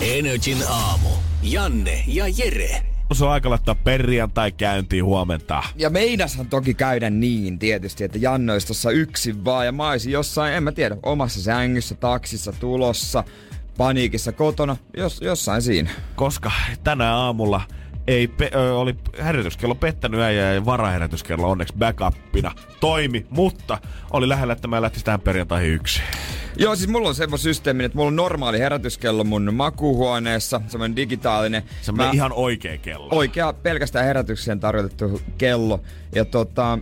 Energin aamu. Janne ja Jere. Se on aika laittaa perjantai käyntiin huomenta. Ja meinashan toki käydä niin tietysti, että Janne olisi tossa yksin vaan ja mä olisin jossain, en mä tiedä, omassa sängyssä, taksissa, tulossa, paniikissa kotona, jos, jossain siinä. Koska tänä aamulla ei pe- ö, oli herätyskello pettänyt äijä ja varaherätyskello onneksi backupina toimi, mutta oli lähellä, että mä lähtisin tähän perjantaihin yksin. Joo, siis mulla on semmoinen systeemi, että mulla on normaali herätyskello mun makuuhuoneessa, semmoinen digitaalinen. Se on Mä- ihan oikea kello. Oikea pelkästään herätykseen tarkoitettu kello. Ja tota,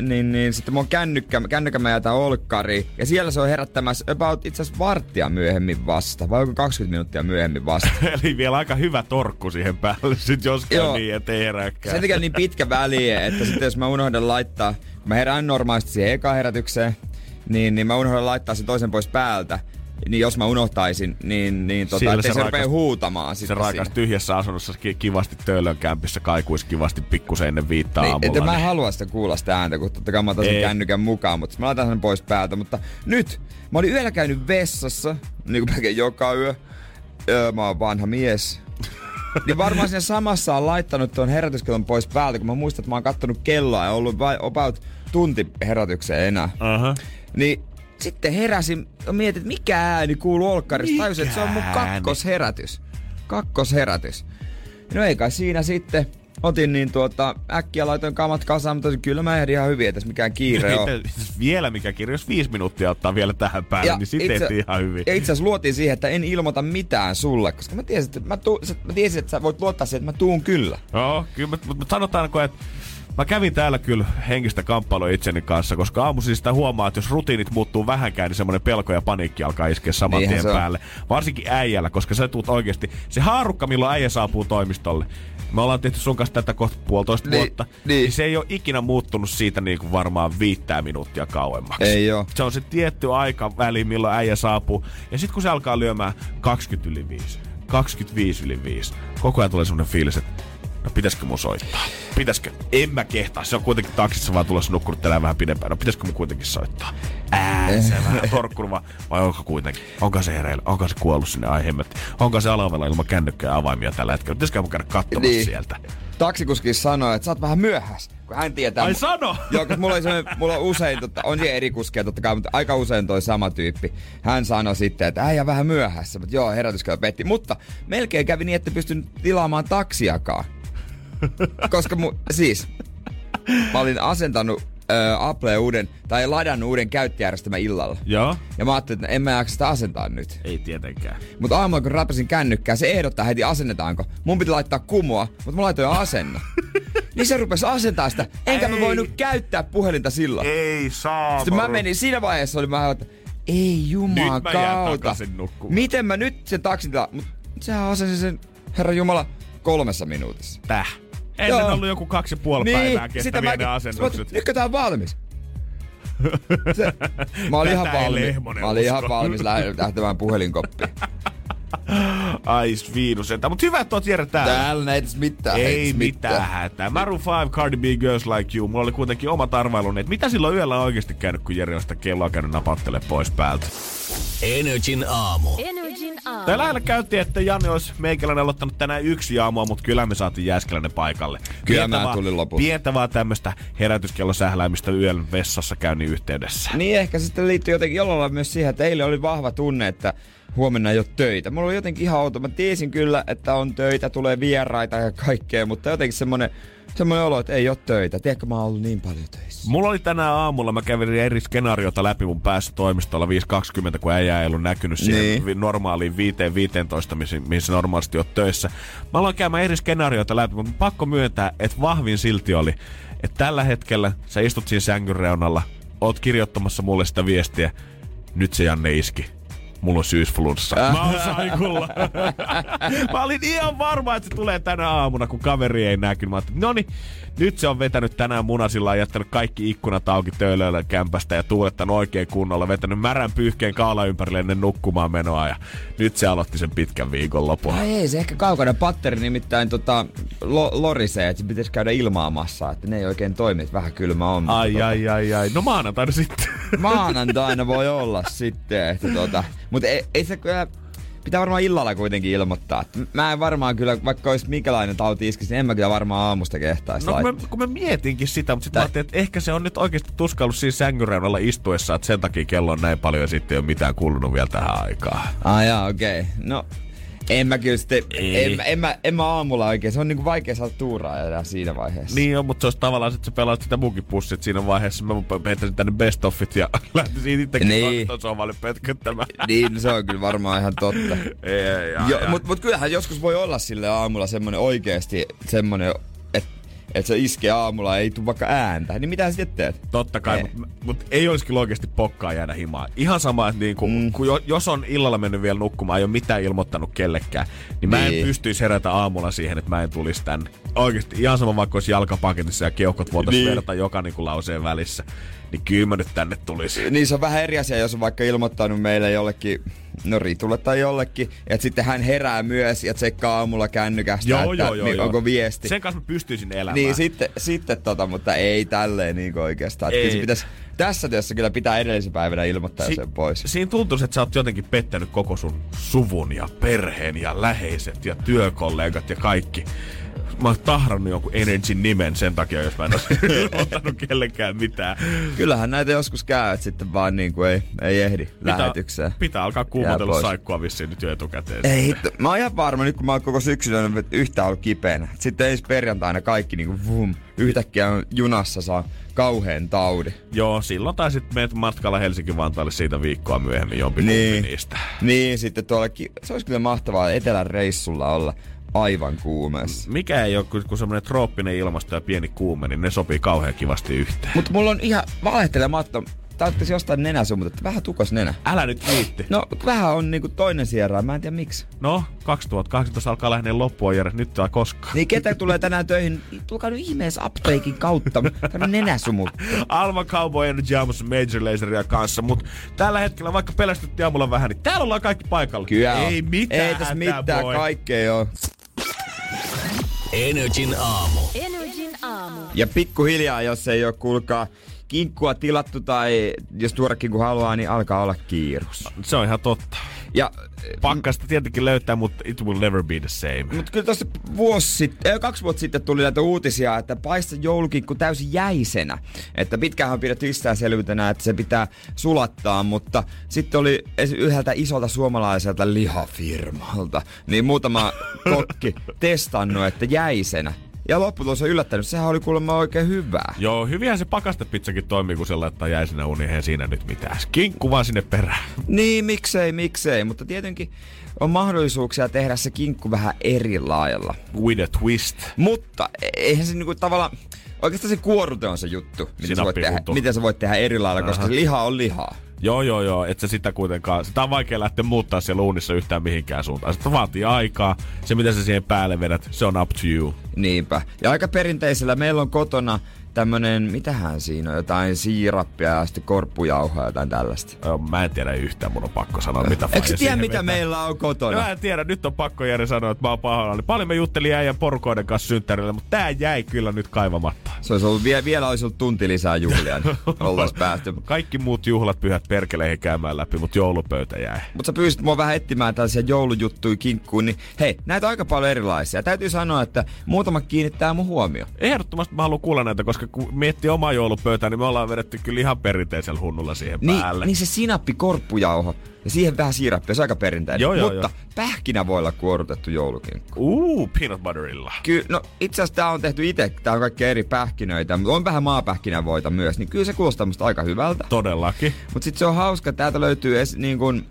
niin, niin sitten mun kännykkä, kännykkä mä jätän olkkariin. Ja siellä se on herättämässä about itse asiassa varttia myöhemmin vasta. Vai onko 20 minuuttia myöhemmin vasta? Eli vielä aika hyvä torkku siihen päälle, sit jos käy Joo. niin, ettei herääkään. Sen takia niin pitkä väli, että sitten jos mä unohdan laittaa, kun mä herään normaalisti siihen eka herätykseen, niin, niin mä unohdan laittaa sen toisen pois päältä. Niin jos mä unohtaisin, niin, niin tota, ettei se se, rupea huutamaan se raikas siinä. tyhjässä asunnossa ki- kivasti töölön kämpissä kaikuisi kivasti pikkusen ennen viittaa Niin, aamulla. että mä en niin- halua sitä kuulla sitä ääntä, kun totta kai mä otan sen kännykän mukaan, mutta mä laitan sen pois päältä. Mutta nyt, mä olin yöllä käynyt vessassa, niin kuin melkein joka yö. Öö, mä oon vanha mies. niin varmaan siinä samassa on laittanut tuon herätyskellon pois päältä, kun mä muistan, että mä oon kattonut kelloa ja ollut vai about tunti herätykseen enää. Aha. Niin sitten heräsin ja mietin, että mikä ääni kuuluu olkkarista. Tajusin, että se on mun kakkosherätys. Kakkosherätys. No ei kai siinä sitten. Otin niin tuota, äkkiä laitoin kamat kasaan, mutta kyllä mä ehdin ihan hyvin, että mikään kiire on. Itse- itse vielä mikä kirja, jos viisi minuuttia ottaa vielä tähän päälle, niin sitten itse- ihan hyvin. Ja itse asiassa luotiin siihen, että en ilmoita mitään sulle, koska mä tiesin, että mä, tu, sä- mä tiesin, että sä voit luottaa siihen, että mä tuun kyllä. Joo, kyllä, mutta mut sanotaanko, että mä kävin täällä kyllä henkistä kamppailua itseni kanssa, koska aamuisin sitä huomaa, että jos rutiinit muuttuu vähänkään, niin semmoinen pelko ja paniikki alkaa iskeä saman Niinhän tien päälle. Varsinkin äijällä, koska sä tuut oikeasti, se haarukka, milloin äijä saapuu toimistolle, me ollaan tehty sun kanssa tätä kohta puolitoista Niin, vuotta, niin. niin se ei ole ikinä muuttunut siitä niin kuin varmaan viittää minuuttia kauemmaksi. Ei oo. Se on se tietty aikaväli, milloin äijä saapuu. Ja sitten kun se alkaa lyömään 20 yli 5, 25 yli 5, koko ajan tulee semmonen fiilis, että no pitäisikö mun soittaa? Pitäisikö? En mä kehtaa. Se on kuitenkin taksissa vaan tulossa nukkunut tänään vähän pidempään. No pitäisikö mun kuitenkin soittaa? Ää, se vähän torkkunut vaan. Vai onko kuitenkin? Onko se hereillä? Onko se kuollut sinne? Ai hemmetti. Onko se alavella ilman kännykkää avaimia tällä hetkellä? Pitäisikö mun käydä katsomassa Niin. sieltä? Taksikuski sanoi, että sä oot vähän myöhässä, kun hän tietää. Ai sano! Joo, koska mulla, oli semmoinen- mulla on usein, totta, on siellä eri kuskeja totta kai, mutta aika usein toi sama tyyppi. Hän sanoi sitten, että äijä vähän myöhässä, mutta joo, herätyskello petti. Mutta melkein kävi niin, että pystyn tilaamaan taksiakaan. Koska mu, siis, mä olin asentanut ö, Apple uuden, tai ladannut uuden käyttöjärjestelmän illalla. Joo. Ja mä ajattelin, että en mä jaksa sitä asentaa nyt. Ei tietenkään. Mutta aamulla kun räpäsin kännykkää, se ehdottaa heti asennetaanko. Mun piti laittaa kumoa, mutta mä laitoin asenna. niin se rupesi asentaa sitä. Enkä mä Ei. voinut käyttää puhelinta silloin. Ei saa. Sitten mä menin, siinä vaiheessa oli mä että ei mä nukkumaan. Miten mä nyt sen taksin tila... Mut sehän asensi sen, herra jumala, kolmessa minuutissa. Täh. Ennen Joo. ollut joku kaksi ja puoli päivää kestäviä ne asennukset. Nytkö tää on valmis? Se, mä olin ihan Tätä ei valmis. Mä olin ihan usko. valmis lä- lähtemään puhelinkoppiin. Ai Sviinu sentään. Mut hyvä, että oot Jere täällä. Täällä ei mitään. Ei mitään hätää. Maroon 5, Cardi B, Girls Like You. Mulla oli kuitenkin omat arvailuni, että mitä silloin yöllä on oikeasti käynyt, kun Jere on sitä kelloa käynyt napattele pois päältä. Energin aamu. Energin aamu. Tää lähellä käytiin, että Janne olisi meikäläinen aloittanut tänään yksi aamua, mutta kyllä me saatiin Jääskeläinen paikalle. Kyllä Pientä vaan- tulin lopulta. Pientä vaan tämmöstä herätyskellosähläämistä yön vessassa käynnin yhteydessä. Niin ehkä sitten liittyy jotenkin jollain myös siihen, että eilen oli vahva tunne, että huomenna ei ole töitä. Mulla oli jotenkin ihan outo. Mä tiesin kyllä, että on töitä, tulee vieraita ja kaikkea, mutta jotenkin semmonen, semmonen olo, että ei ole töitä. Tiedätkö, mä oon ollut niin paljon töissä. Mulla oli tänään aamulla, mä kävin eri skenaariota läpi mun päässä toimistolla 5.20, kun äijä ei ollut näkynyt siihen Niin. normaaliin 5.15, missä, missä normaalisti on töissä. Mä aloin käymään eri skenaarioita läpi, mutta pakko myöntää, että vahvin silti oli, että tällä hetkellä sä istut siinä sängyn reunalla, oot kirjoittamassa mulle sitä viestiä, nyt se Janne iski. Mulla on syysflunssa. Mä oon saikulla. mä olin ihan varma, että se tulee tänä aamuna, kun kaveri ei näkynyt. Mä ajattelin, no niin, nyt se on vetänyt tänään munasilla ja jättänyt kaikki ikkunat auki töölöillä kämpästä ja tuulettanut oikein kunnolla. Vetänyt märän pyyhkeen kaala ympärille ennen nukkumaan menoa ja nyt se aloitti sen pitkän viikon lopun. No ei, se ehkä kaukana patteri nimittäin tota, lo, lorisee, että se pitäisi käydä ilmaamassa, että ne ei oikein toimi, että vähän kylmä on. Ai, tota, ai, ai, ai. No maanantaina sitten. Maanantaina voi olla sitten, että tota, mutta ei, ei se kyllä, pitää varmaan illalla kuitenkin ilmoittaa. Mä en varmaan kyllä, vaikka olisi minkälainen tauti iskisi, niin en mä kyllä varmaan aamusta kehtaisi No kun mä, kun mä mietinkin sitä, mutta sitten ajattelin, että ehkä se on nyt oikeasti tuskallut siinä sängyn reunalla istuessa, että sen takia kello on näin paljon ja sitten ei ole mitään kuulunut vielä tähän aikaan. Ah jaa, okei. Okay. No, en mä kyllä sitten, Ei. en, en, mä, en mä aamulla oikein. Se on niinku vaikea saada tuuraa enää siinä vaiheessa. Niin on, mutta se olisi tavallaan, että sä pelaat sitä munkin pussit siinä vaiheessa. Mä heittäisin tänne best offit ja lähtisin itsekin Niin. sohvalle pötköttämään. Niin, se on kyllä varmaan ihan totta. Ei, ei, Jo, mut, mut kyllähän joskus voi olla sille aamulla semmonen oikeesti semmonen, että et se iskee aamulla ei tule vaikka ääntä. Niin mitä sitten teet? Totta kai, mutta mut ei olisi kyllä oikeasti pokkaa jäädä himaan. Ihan sama, että niinku, mm. kun jo, jos on illalla mennyt vielä nukkumaan, ei ole mitään ilmoittanut kellekään, niin mä en Niin. pystyisi herätä aamulla siihen, että mä en tulisi tänne. Oikeasti ihan sama, vaikka olisi jalkapaketissa ja keuhkot voitaisiin Niin. niin. verta joka niinku lauseen välissä. Niin kyllä mä nyt tänne tulisi. Niin se on vähän eri asia, jos on vaikka ilmoittanut meille jollekin, no Ritulle tai jollekin, että sitten hän herää myös ja tsekkaa aamulla kännykästä, Joo, että joo, joo, joo. onko viesti. Sen kanssa mä pystyisin elämään. Niin sitten, sitten tota, mutta ei tälleen niin oikeastaan. Että Ei. kyllä se pitäisi, tässä työssä kyllä pitää edellisen päivänä ilmoittaa si- sen pois. Siinä tuntuu, että sä oot jotenkin pettänyt koko sun suvun ja perheen ja läheiset ja työkollegat ja kaikki. Mä oon tahrannut jonkun Energy nimen sen takia, jos mä en olisi ottanut kellekään mitään. Kyllähän näitä joskus käy, että sitten vaan niin kuin ei, ei ehdi lähetykseen. Pitää alkaa kuumotella saikkua vissiin nyt jo etukäteen. Ei, hitto. mä oon ihan varma, nyt kun mä oon koko syksyn yhtään ollut kipeänä. Sitten ensi perjantaina kaikki niinku vum, yhtäkkiä on junassa saa kauheen taudi. Joo, silloin tai sitten meet matkalla Helsinki-Vantaalle siitä viikkoa myöhemmin jompi Niin. niistä. Niin, sitten tuolla, ki- se olisi kyllä mahtavaa etelän reissulla olla aivan kuumeessa. Mikä ei ole, kun semmoinen trooppinen ilmasto ja pieni kuume, niin ne sopii kauhean kivasti yhteen. Mutta mulla on ihan valehtelematta, taitaisi jostain nenäsumut, että vähän tukos nenä. Älä nyt viitti. No, vähän on niinku toinen sierra, mä en tiedä miksi. No, 2018 alkaa lähenee loppua, Jere. Nyt tai koskaan. Niin ketä tulee tänään töihin, tulkaa nyt ihmeessä apteekin kautta, tämä nenäsumut. Alma Cowboy Energy aamussa Major Laseria kanssa, mutta tällä hetkellä vaikka pelästyttiin aamulla vähän, niin täällä ollaan kaikki paikalla. Kyllä. Ei mitään Ei tässä mitään, kaikkea on. Energin aamu. Energin aamu. Ja pikkuhiljaa, jos ei ole kuulkaa kinkkua tilattu tai jos tuoda kinkku haluaa, niin alkaa olla kiirus. Se on ihan totta. Ja, Pakkasta tietenkin löytää, mutta it will never be the same. mutta kyllä tuossa vuosi sitten, äh, kaksi vuotta sitten tuli näitä uutisia, että paista joulukinkku täysin jäisenä. Että pitkään on pidetty itsestäänselvyytenä, että se pitää sulattaa, mutta sitten oli yhdeltä isolta suomalaiselta lihafirmalta, niin muutama kokki testannut, että jäisenä. Ja lopputulos on yllättänyt, sehän oli kuulemma oikein hyvää. Joo, hyvinhän se pakastepizzakin toimii, kun se laittaa jäisenä uniin, eihän siinä nyt mitään. Kinkku vaan sinne perään. Niin, miksei, miksei, mutta tietenkin on mahdollisuuksia tehdä se kinkku vähän eri lailla. With a twist. Mutta e- eihän se niinku tavallaan, oikeastaan se kuorute on se juttu, miten sä voit tehdä, miten sä voit tehdä eri lailla, koska se liha on lihaa. Joo, joo, joo. Et se sitä kuitenkaan, sitä on vaikea lähteä muuttaa siellä uunissa yhtään mihinkään suuntaan. Sitä vaatii aikaa. Se, mitä sä siihen päälle vedät, se on up to you. Niinpä. Ja aika perinteisellä meillä on kotona tämmönen, mitähän siinä on, jotain siirappia ja sitten korppujauhoa ja jotain tällaista. Joo, Mä en tiedä yhtään, mun on pakko sanoa, mitä Eikö sä tiedä, mitä vetää. meillä on kotona? Mä en tiedä, nyt on pakko Jere sanoa, että mä oon pahoillani. Paljon me juttelin äijän porukoiden kanssa synttärillä, mutta tää jäi kyllä nyt kaivamatta. Se olisi ollut, vie, vielä olisi ollut tunti lisää juhlia, niin oltais päästy. Kaikki muut juhlat pyhät perkeleihin käymään läpi, mutta joulupöytä jäi. Mutta sä pyysit mua vähän etsimään tällaisia joulujuttuja kinkkuun, niin hei, näitä on aika paljon erilaisia. Täytyy sanoa, että muutama kiinnittää mun huomio. Ehdottomasti mä haluan kuulla näitä, koska kun miettii omaa joulupöytää, niin me ollaan vedetty kyllä ihan perinteisellä hunnulla siihen Niin, päälle. niin se sinappi korppujauho ja siihen vähän siirappia, se on aika perinteinen. Joo, joo, Mutta joo. pähkinä voi olla kuorutettu joulukinkku. Uu, peanut butterilla. Kyllä, no itse asiassa tää on tehty itse, tää on kaikki eri pähkinöitä, mutta on vähän maapähkinävoita myös, niin kyllä se kuulostaa musta aika hyvältä. Todellakin. Mutta sitten se on hauska, täältä löytyy es, niin kun,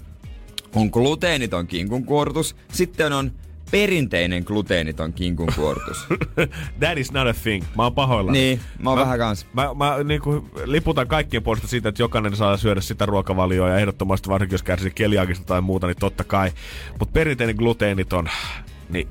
on gluteeniton kinkun kuorutus, sitten on perinteinen gluteeniton kinkun kuorutus. That is not a thing. Mä oon pahoilla. niin, mä oon vähän kans. Mä, mä niin kuin, liputan kaikkien puolesta siitä, että jokainen saa syödä sitä ruokavalioa ja ehdottomasti varsinkin jos kärsii keliakista tai muuta, niin totta kai. Mutta perinteinen gluteeniton, niin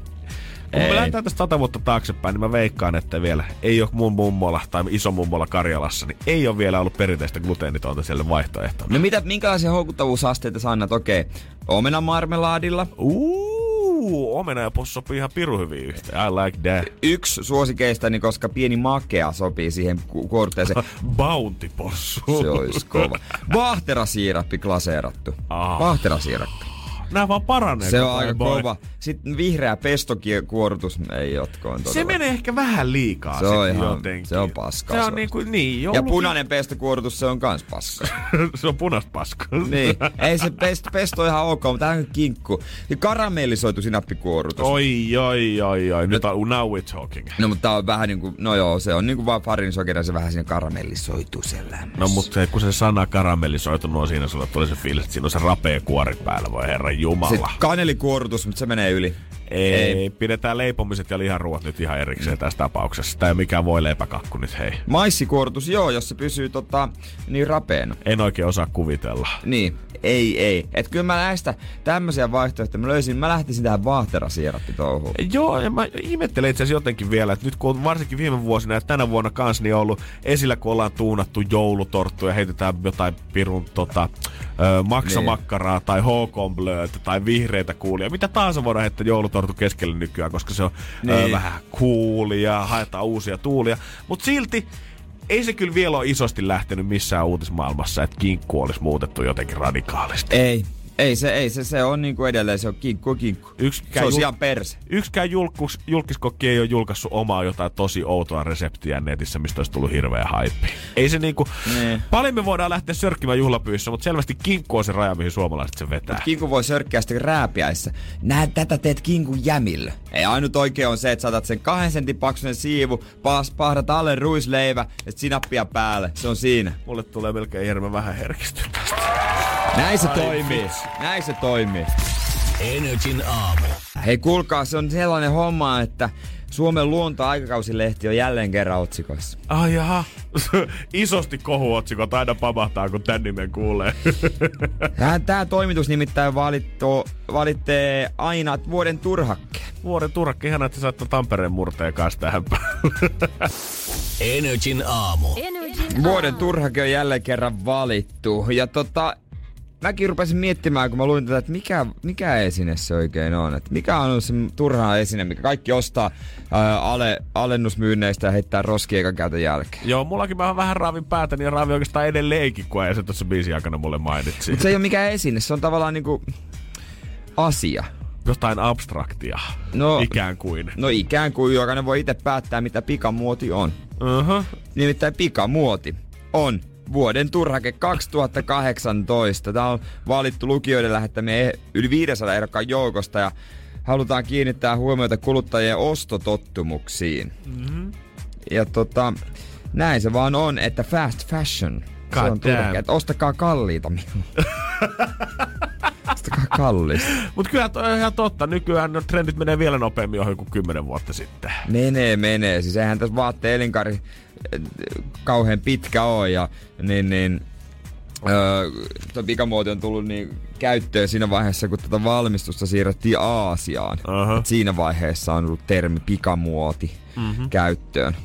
kun me lähdetään tästä sata vuotta taaksepäin, niin mä veikkaan, että vielä ei ole mun mummola tai iso mummola Karjalassa, niin ei ole vielä ollut perinteistä gluteenitonta siellä vaihtoehtona. No mitä, minkälaisia houkuttavuusasteita sä annat? Okei, omena marmelaadilla. Uuu, omena ja possu sopii ihan piru hyvin yhteen. I like that. Yksi suosikeistani, koska pieni makea sopii siihen ku- kuorutteeseen. Bounty possu. Se olisi kova. Vahterasiirappi glaseerattu. Ah. Nää vaan paranee. Se on aika boy. kova. Sitten vihreä pestokuorutus ei jotkoon. Se menee ehkä vähän liikaa Se on ihan- jotenkin. se on paskaa, Se on niinku, niin, Ja joulukin- punainen pestokuorutus, se on kans paska. se on punaista paskaa. niin. Ei se pesto, pesto ihan ok, mutta tämä on kinkku. Ja karamellisoitu sinappikuorutus. Oi, oi, oi, oi. Nyt on, now we're talking. No mutta tää on vähän niinku, no joo, se on niinku vaan farinisokeri ja se vähän siinä karamellisoitu se lämmössä. No mutta se, kun se sana karamellisoitunut on siinä, sulla tuli se fiilis, että siinä on se rapea kuori päällä, voi herran jumala. Sitten kanelikuorutus, mutta se menee yli. Ei, ei, pidetään leipomiset ja liharuot nyt ihan erikseen tässä tapauksessa. Tämä ei mikään voi leipäkakku nyt, hei. Maissikuorutus, joo, jos se pysyy tota, niin rapeena. En oikein osaa kuvitella. Niin, ei, ei. Et kyllä mä näistä tämmöisiä vaihtoehtoja, mä löysin, mä lähtisin tähän vaahterasiirappitouhuun. Joo, ja mä ihmettelen itse asiassa jotenkin vielä, että nyt kun on varsinkin viime vuosina ja tänä vuonna kans niin on ollut esillä, kun ollaan tuunattu joulutorttu ja heitetään jotain pirun tota, ö, maksamakkaraa tai HK tai vihreitä kuulia. Mitä tahansa voidaan heittää joulutorttu keskelle nykyään, koska se on niin. ö, vähän coolia, haetaan uusia tuulia. Mutta silti ei se kyllä vielä ole isosti lähtenyt missään uutismaailmassa, että kinkku olisi muutettu jotenkin radikaalisti. Ei, ei se, ei se, se on niinku edelleen, se on kinkku, kinkku. Yksikään Se on jul- ihan perse. Yksikään julkus, julkiskokki ei ole julkaissut omaa jotain tosi outoa reseptiä netissä, mistä olisi tullut hirveä haippi. Ei se niinku... Niin. Paljon me voidaan lähteä sörkkimään juhlapyyssä, mutta selvästi kinkku on se raja, mihin suomalaiset sen vetää. Kinku voi sörkkiä sitten rääpiäissä. Nää tätä teet kinkun jämillä. Ei ainut oikein on se, että saatat sen kahden sentin paksunen siivu, paas, pahdat alle ruisleivä ja sinappia päälle. Se on siinä. Mulle tulee melkein hirveän vähän herkistyä tästä. Näin se toimii. Näin se toimii. Energin aamu. Hei kuulkaa, se on sellainen homma, että Suomen luonto-aikakausilehti on jälleen kerran otsikoissa. Ai jaha. Isosti kohuotsikot aina pamahtaa, kun tän nimen kuulee. Tää, tää toimitus nimittäin valittu, valittee aina vuoden turhakkeen. Vuoden turkki, ihan että sä Tampereen murteen kanssa tähän päälle. Energin aamu. Vuoden turhake on jälleen kerran valittu. Ja tota, mäkin rupesin miettimään, kun mä luin tätä, että mikä, mikä esine se oikein on. Että mikä on se turha esine, mikä kaikki ostaa ää, ale, alennusmyynneistä ja heittää roskiin eikä käytä jälkeen. Joo, mullakin mä vähän raavin päätäni ja raavin oikeastaan edelleenkin, kun ei se tuossa biisin aikana mulle mainitsi. Mutta se ei ole mikään esine, se on tavallaan niinku asia. Jotain abstraktia. No- Ikään kuin. No ikään kuin jokainen voi itse päättää, mitä pikamuoti on. Uh-huh. Nimittäin pikamuoti on vuoden turhake 2018. Tämä on valittu lukijoiden lähettämien yli 500 ehdokkaan joukosta ja halutaan kiinnittää huomiota kuluttajien ostotottumuksiin. Mm-hmm. Ja tota, näin se vaan on, että fast fashion. se on turhake, että ostakaa kalliita. ostakaa kallista. Mut kyllä toi on ihan totta. Nykyään no, trendit menee vielä nopeammin ohi kuin kymmenen vuotta sitten. Menee, menee. Siis eihän tässä vaatteen elinkari äh, kauhean pitkä ole. Ja, niin, niin, öö, pikamuoti on tullut niin käyttöön siinä vaiheessa, kun tätä valmistusta siirrettiin Aasiaan. Aha. Et siinä vaiheessa on ollut termi pikamuoti mm-hmm. käyttöön.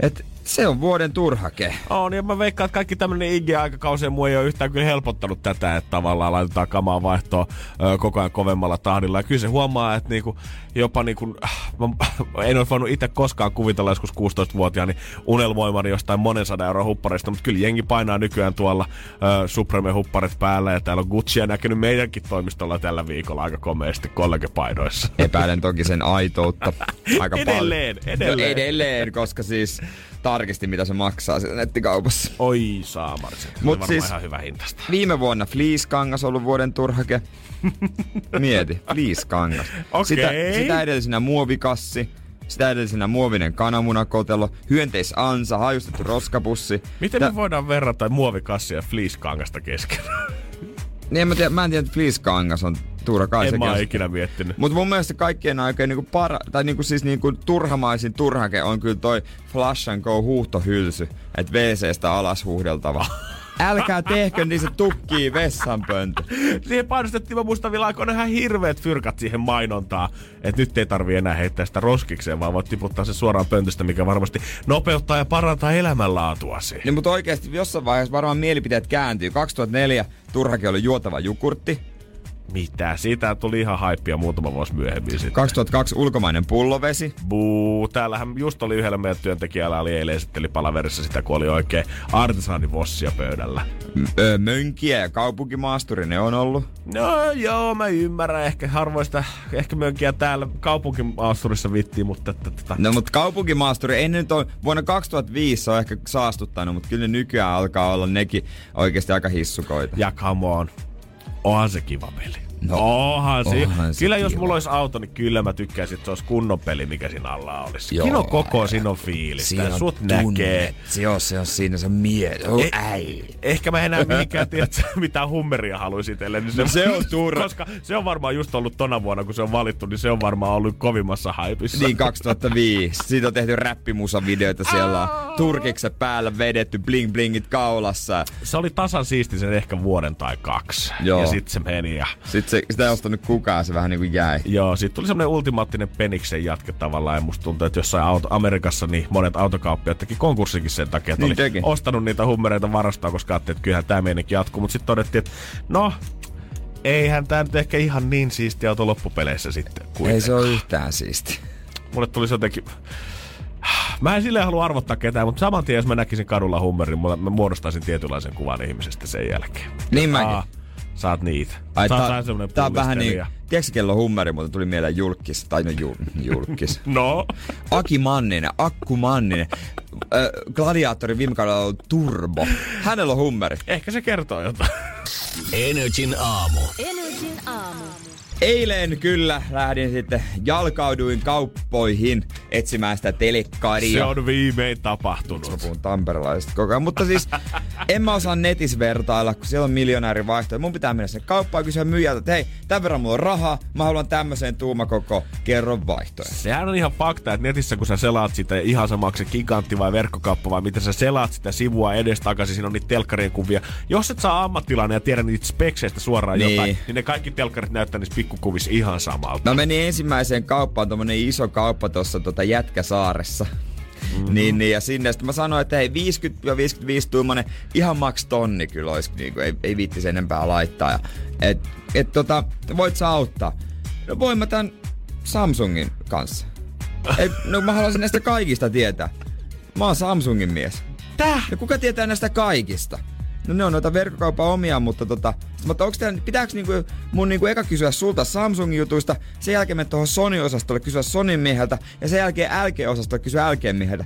Et se on vuoden turhake. On, ja mä veikkaan, että kaikki tämmönen IG-aikakausi ja muu ei ole yhtään kyllä helpottanut tätä, että tavallaan laitetaan kamaa vaihtoa ö, koko ajan kovemmalla tahdilla. Ja kyllä se huomaa, että niinku, jopa niinku, äh, mä en ole voinut itse koskaan kuvitella joskus 16-vuotiaani unelmoimani jostain monen sadan euron huppareista, mutta kyllä jengi painaa nykyään tuolla ö, Supreme-hupparit päällä ja täällä on Guccia näkynyt meidänkin toimistolla tällä viikolla aika komeasti kollegepaidoissa. Epäilen toki sen aitoutta aika Edelleen, paljon. edelleen. No, edelleen, koska siis tarkistin mitä se maksaa siellä nettikaupassa. Oi saamarisi. Mut Mut siis... ihan hyvä hintasta. Viime vuonna Fleece-kangas ollut vuoden turhake. Mieti, Fleece-kangas. Okei. Sitä, sitä edellisenä muovikassi, sitä edellisenä muovinen kananmunakotelo, hyönteisansa, hajustettu roskapussi. Miten Tä- me voidaan verrata muovikassia ja fleece-kangasta keskenään? Niin en mä, tiedä, mä en tiedä, että Fleece-kangas on Tuura kai En mä on oo se. ikinä miettinyt. Mutta mun mielestä kaikkien aikojen niinku para, tai niinku siis niinku turhamaisin turhake on kyllä toi Flash and Go huuhtohylsy, että WCstä alas huuhdeltava. Älkää tehkö, niin se tukkii vessanpöntö. Siihen painostettiin, mä muistan vielä aikoina ihan hirveät fyrkat siihen mainontaan, että nyt ei tarvi enää heittää sitä roskikseen, vaan voit tiputtaa se suoraan pöntöstä, mikä varmasti nopeuttaa ja parantaa elämänlaatuasi. Niin, mutta oikeasti jossain vaiheessa varmaan mielipiteet kääntyy. 2004 turhake oli juotava jukurtti. Mitä? Siitä tuli ihan haippia muutama vuosi myöhemmin sitten. 2002 ulkomainen pullovesi. Buu, täällähän just oli yhdellä meidän työntekijällä, oli eilen esitteli palaverissa sitä, kun oli oikein artesaanivossia pöydällä. M- ö, mönkiä ja kaupunkimaasturi ne on ollut. No joo, mä ymmärrän. Ehkä harvoista, ehkä mönkkiä täällä kaupunkimaasturissa vittiin, mutta... Että, että, No mutta kaupunkimaasturi, ei nyt ole, vuonna 2005 se on ehkä saastuttanut, mutta kyllä ne nykyään alkaa olla nekin oikeasti aika hissukoita. Ja come on. Onhan se kiva peli. No, onhan se. onhan se kyllä jos kiva. mulla olisi auto, niin kyllä mä tykkäisin, että se olisi kunnon peli, mikä siinä alla olisi. Joo, siinä on koko, ja- siinä on fiilis. Siinä sut näkee. Se on, se on siinä se mieli. Oh, E- äi. Ehkä mä enää mihinkään tiedä, mitään hummeria haluaisin itselle. Niin No se on turha. Koska se on varmaan just ollut tona vuonna, kun se on valittu, niin se on varmaan ollut kovimmassa haipissa. Niin 2005. Siitä on tehty räppimusavideoita siellä. on Turkikset päällä vedetty, bling blingit kaulassa. Se oli tasan siisti sen ehkä vuoden tai kaksi. Joo. Ja sitten se meni ja... Sitten se, sitä ei ostanut kukaan, se vähän niinku jäi. Joo, siitä tuli semmoinen ultimaattinen peniksen jatke tavallaan. Ja musta tuntuu, että jossain auto, Amerikassa niin monet autokauppiat teki konkurssikin sen takia, että Niin oli teki. ostanut niitä hummereita varastoon, koska ajattelin, että kyllähän tämä meininki jatkuu. Mutta sitten todettiin, että no, eihän tämä nyt ehkä ihan niin siisti auto loppupeleissä sitten. Ei kuitenkaan. se ole yhtään siisti. Mulle tuli se jotenkin... Mä en silleen halua arvottaa ketään, mutta saman tien, jos mä näkisin kadulla hummerin, mä muodostaisin tietynlaisen kuvan ihmisestä sen jälkeen. Niin mäkin. Aa, saat niitä. Ai, Sä tää, vähän semmonen tää on vähän niin, tiedätkö kello on hummeri, mutta tuli mieleen julkis, tai no jul, julkis. No, Aki Manninen, Akku Manninen. Ö, Gladiaattorin viime kaudella on Turbo. Hänellä on hummeri. ehkä se kertoo jotain. Energin aamu. Energin aamu. Eilen kyllä lähdin sitten, jalkauduin kauppoihin etsimään sitä telekkaria. Se on viimein tapahtunut. Mä puhun tamperelaisista koko ajan. Mutta siis en mä osaa netissä vertailla, kun siellä on miljonääri vaihtoehto. Mun pitää mennä sinne kauppaan ja kysyä myyjältä, että hei, tämän verran mulla on rahaa, mä haluan tämmöiseen tuumakoko, kerro vaihtoehto. Sehän on ihan fakta, että netissä kun sä selaat sitä, ihan sama onko se gigantti vai verkkokauppa vai mitä sä selaat sitä sivua edestakaisin, siinä on niitä telkkarien kuvia. Jos et saa ammattilainen ja tiedä niitä spekseistä suoraan Niin. jotain, niin ne kaikki telkkarit näyttää niissä pikkukuvissa ihan samalta. Mä menin ensimmäiseen kauppaan, tommonen iso kauppa tuossa tota Jätkäsaaressa. Mm-hmm. Niin, niin, ja sinne sitten mä sanoin, että hei 50-55 tuumainen ihan maks tonni kyllä olisi, niin kuin, ei, ei viittisi enempää laittaa. Ja, et, et tota, voit sä auttaa? No voin mä tän Samsungin kanssa. Et, no mä haluaisin näistä kaikista tietää. Mä oon Samsungin mies. Täh? Ja kuka tietää näistä kaikista? No ne on noita verkkokaupan omia, mutta tota, että onks teillä, pitääks niinku mun niinku eka kysyä sulta Samsungin jutuista, sen jälkeen mennä tuohon Sony-osastolle kysyä Sonyn mieheltä, ja sen jälkeen LG-osastolle kysyä LGn mieheltä.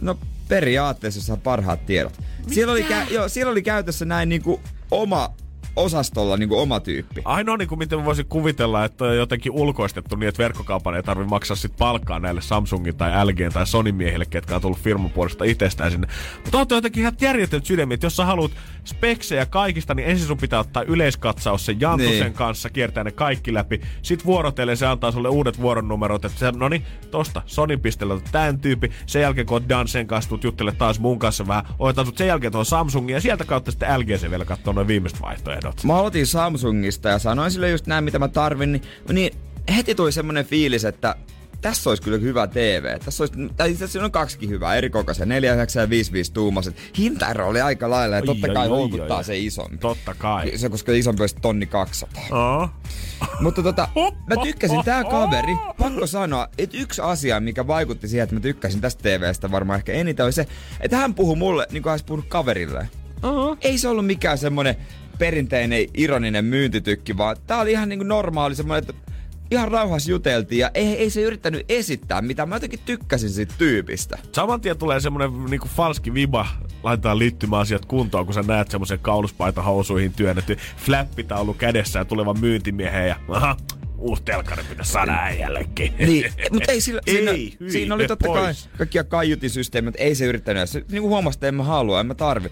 No periaatteessa saa parhaat tiedot. Siellä oli, kä- joo, siellä oli käytössä näin niinku oma osastolla niinku oma tyyppi. Ainoa niin kuin miten mä voisin kuvitella, että on jotenkin ulkoistettu niin, että verkkokaupan ei tarvitse maksaa sit palkkaa näille Samsungin tai LG tai Sony miehille, ketkä on tullut firman puolesta itsestään sinne. Mutta on jotenkin ihan järjetön sydämi, että jos sä haluat speksejä kaikista, niin ensin sun pitää ottaa yleiskatsaus sen Jantusen Niin. kanssa, kiertää ne kaikki läpi. Sitten vuorotellen se antaa sulle uudet vuoronnumerot, että sä, no niin, tosta, Sony pistellä tämän tyyppi. Sen jälkeen kun oot Dansen kanssa, tuut juttele taas mun kanssa vähän, otetaan sut sen jälkeen tuohon Samsungin ja sieltä kautta sitten LG se vielä katsoo noin viimeiset vaihtoehdot. Mä aloitin Samsungista ja sanoin sille just näin, mitä mä tarvin, niin, niin heti tuli semmonen fiilis, että tässä olisi kyllä hyvä TV. Tässä olisi, tai itse asiassa siinä on kaksikin hyvää, eri kokoisia, 4, 9 ja 5, 5 tuumaset. Hintaero oli aika lailla ja totta ai, kai ai, houkuttaa ai. se isompi. Totta kai. Se, koska isompi olisi tonni 200. Oh. Mutta tota, mä tykkäsin, tää kaveri, pakko sanoa, että yksi asia, mikä vaikutti siihen, että mä tykkäsin tästä TVstä varmaan ehkä eniten, oli se, että hän puhui mulle, niin kuin hän olisi puhunut kaverille. Uh-huh. Ei se ollut mikään semmonen perinteinen ironinen myyntitykki, vaan tää oli ihan niinku normaali semmonen, että ihan rauhassa juteltiin ja ei, ei se yrittänyt esittää mitään. Mä jotenkin tykkäsin siitä tyypistä. Saman tien tulee semmonen niinku falski viba, laitetaan liittymäasiat kuntoon, kun sä näet semmoisen kauluspaita housuihin työnnetty flappitaulu kädessä ja tulevan myyntimiehen ja aha, uusi telkkari pitäisi saada äijällekin. Niin, mutta ei sillä, siinä, Ei, hyi, siinä oli totta kai pois. kaikkia kaiutisysteemejä, mutta ei se yrittänyt. Se niin kuin huomasi, että en mä halua, en mä tarvi.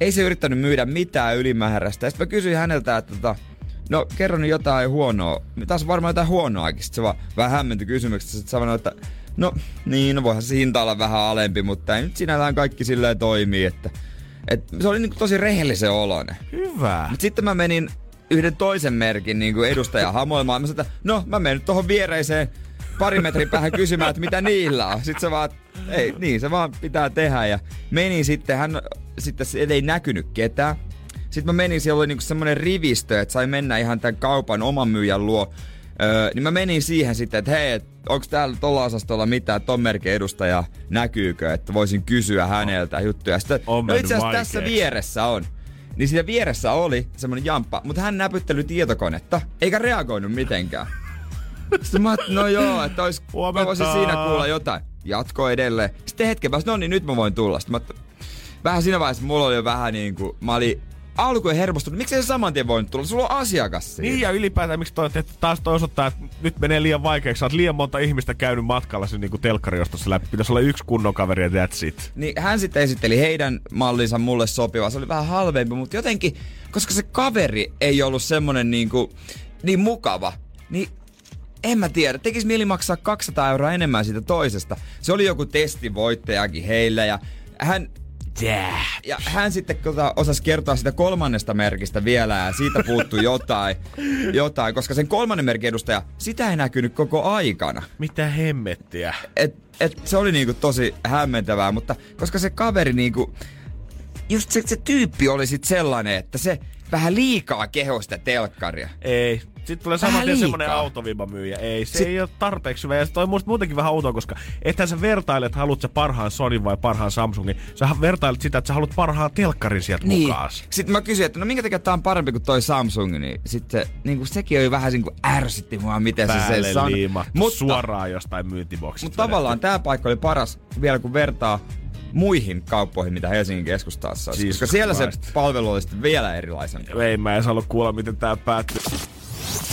Ei se yrittänyt myydä mitään ylimääräistä. Sitten mä kysyin häneltä, että tota, no kerro nyt jotain huonoa. Taas on varmaan jotain huonoakin. Sitten se vaan vähän hämmentyi kysymyksestä. Sitten sanoi, että no niin, no voihan se hinta olla vähän alempi, mutta ei nyt sinällään kaikki silleen toimii, että et se oli niinku tosi rehellisen oloinen. Hyvä. Mut sitten mä menin yhden toisen merkin niin kuin edustajan hamoimaan. Mä sanoin, että no mä menen nyt tuohon viereiseen pari metrin päähän kysymään, että mitä niillä on. Sitten se vaan, ei, niin se vaan pitää tehdä. Ja menin sitten, hän sitten ei näkynyt ketään. Sitten mä menin, siellä oli niinku semmonen rivistö, että sai mennä ihan tämän kaupan oman myyjän luo. Öö, niin mä menin siihen sitten, että hei, et, onko täällä tuolla osastolla mitään ton merkin edustaja näkyykö, että voisin kysyä häneltä juttuja. Sitten, On no itse asiassa tässä vieressä on. Niin siinä vieressä oli semmonen jamppa, mutta hän näpytteli tietokonetta, eikä reagoinut mitenkään. Sitten mä no joo, että ois, mä voisin siinä kuulla jotain. Jatko edelleen. Sitten hetken päästä, no niin nyt mä voin tulla. Sitten mä, vähän siinä vaiheessa mulla oli jo vähän niinku, mä olin alkuun hermostunut. Miksei se saman tien voinut tulla? Sulla on asiakas siinä. Niin ja ylipäätään miksi toi, että taas toi osoittaa, että nyt menee liian vaikeaksi. Sä oot liian monta ihmistä käynyt matkalla sen niinku telkkariostossa läpi. Pitäisi olla yksi kunnon kaveri ja that's it. Niin hän sitten esitteli heidän mallinsa mulle sopiva. Se oli vähän halvempi, mutta jotenkin, koska se kaveri ei ollut semmonen niinku, niin mukava, niin en mä tiedä. Tekis mieli maksaa 200 euroa enemmän siitä toisesta. Se oli joku testivoittajakin heillä ja hän Yeah. Ja hän sitten tota, osasi kertoa sitä kolmannesta merkistä vielä ja siitä puuttui jotain, jotain, koska sen kolmannen merkin edustaja, sitä ei näkynyt koko aikana Mitä hemmettiä? et, et se oli niinku tosi hämmentävää, mutta koska se kaveri niinku, just se, se tyyppi oli sit sellainen, että se vähän liikaa keho sitä telkkaria. Ei. Sitten tulee saman tien semmonen autovimamyyjä. Ei, se Sit- ei ole tarpeeksi hyvä. Ja se toi musta muutenkin vähän outoa, koska ethän sä vertailet, haluat sä parhaan Sonin vai parhaan Samsungin. Sä vertailet sitä, että sä haluat parhaan telkkarin sieltä Niin. mukaan. Sitten mä kysyin, että no minkä takia tää on parempi kuin toi Samsung, niin sitten niinku sekin oli vähän niinku ärsytti mua, miten se Päälle se sanoi. liimattu Mutta, suoraan jostain myyntiboksista. mutta tavallaan tää paikka oli paras vielä kun vertaa muihin kauppoihin, mitä Helsingin keskustassa on. Jesus Koska siellä se palvelu oli sitten vielä erilaisempi. Ei mä edes halua kuulla, miten tää päättyy.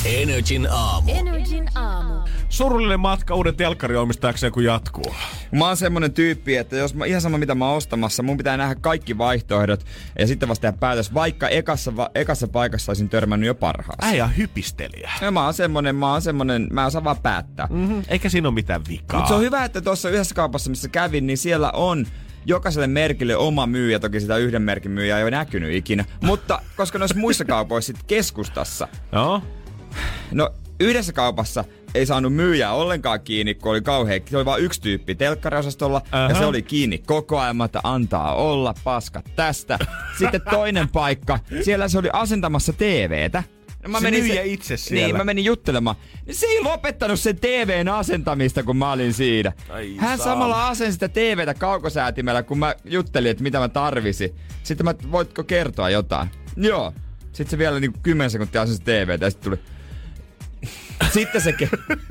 Energin aamu. Energin aamu. Surullinen matka uuden telkkarin omistajakseen, kun jatkuu. Mä oon semmonen tyyppi, että jos mä, ihan sama mitä mä oon ostamassa, mun pitää nähdä kaikki vaihtoehdot ja sitten vasta tehdä päätös, vaikka ekassa, va, ekassa paikassa olisin törmännyt jo parhaaseen. Äijä on hypistelijä. Ja mä oon semmonen, mä oon semmonen, mä osaan vaan päättää. Mm. Mm-hmm. Eikä siinä ole mitään vikaa. Mutta se on hyvä, että tuossa yhdessä kaupassa, missä kävin, niin siellä on jokaiselle merkille oma myyjä, toki sitä yhden merkin myyjää ei ole näkynyt ikinä. Mutta koska noissa muissa kaupoissa sit keskustassa, Joo. No yhdessä kaupassa ei saanut myyjää ollenkaan kiinni, kun oli kauhean, se oli vain yksi tyyppi telkkariosastolla uh-huh. ja se oli kiinni koko ajan, mä että antaa olla, paskat tästä. Sitten toinen paikka, siellä se oli asentamassa TVtä. No Se myyjä itse siellä. Niin, mä menin juttelemaan. Niin se ei lopettanut sen TVn asentamista, kun mä olin siinä. Ai Hän saama. samalla asensi sitä TVtä kaukosäätimellä, kun mä juttelin, että mitä mä tarvisin. Sitten mä, voitko kertoa jotain? Joo. Sitten se vielä niin 10 sekuntia asensi TVtä ja sitten tuli... Sitten se,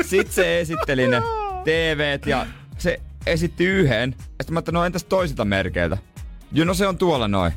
sit se esitteli ne TVt ja se esitti yhden. Ja sitten mä ajattelin, no entäs toisilta merkeiltä? Joo, no se on tuolla noin.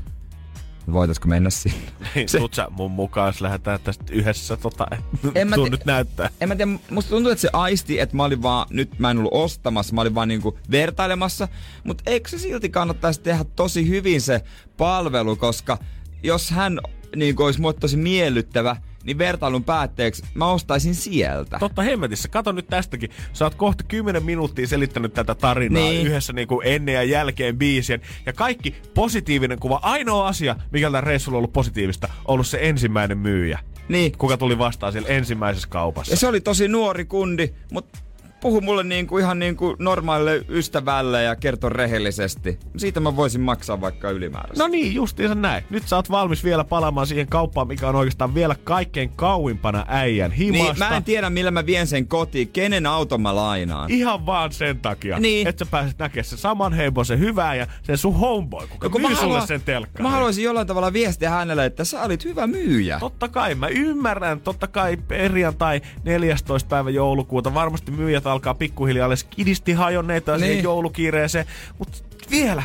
Voitaisko mennä sinne? Niin, Se- sä mun mukaan, jos lähdetään tästä yhdessä tota, En mä te- nyt näyttää. en mä tiedä, musta tuntuu, että se aisti, että mä olin vaan, nyt mä en ollut ostamassa, mä olin vaan niinku vertailemassa, mutta eikö se silti kannattaisi tehdä tosi hyvin se palvelu, koska jos hän niinku olisi mulle tosi miellyttävä, niin vertailun päätteeksi mä ostaisin sieltä. Totta hemmetissä, kato nyt tästäkin. Sä oot kohta 10 minuuttia selittänyt tätä tarinaa Niin. niin. yhdessä niinku ennen ja jälkeen biisien. Ja kaikki positiivinen kuva. Ainoa asia, mikä tällä reissulla on ollut positiivista, on ollut se ensimmäinen myyjä. Niin. Kuka tuli vastaan siellä ensimmäisessä kaupassa. Ja se oli tosi nuori kundi, mutta puhu mulle niinku ihan niinku normaalille ystävälle ja kertoi rehellisesti. Siitä mä voisin maksaa vaikka ylimääräistä. No niin, justiinsa näin. Nyt sä oot valmis vielä palaamaan siihen kauppaan, mikä on oikeastaan vielä kaikkein kauimpana äijän himasta. niin, mä en tiedä millä mä vien sen kotiin, kenen auton mä lainaan. Ihan vaan sen takia, Niin. että sä pääset näkemään sen saman heimon, sen hyvää ja sen sun homeboy, kuka No, myy mä sulle haluan- sen telkkarin. Mä haluaisin jollain tavalla viestiä hänelle, että sä olit hyvä myyjä. Totta kai, mä ymmärrän. Totta kai perjantai 14. päivä joulukuuta. Varmasti myyjät alkaa pikkuhiljaa alles kidisti hajonneita niin. siihen joulukiireeseen. Mutta vielä,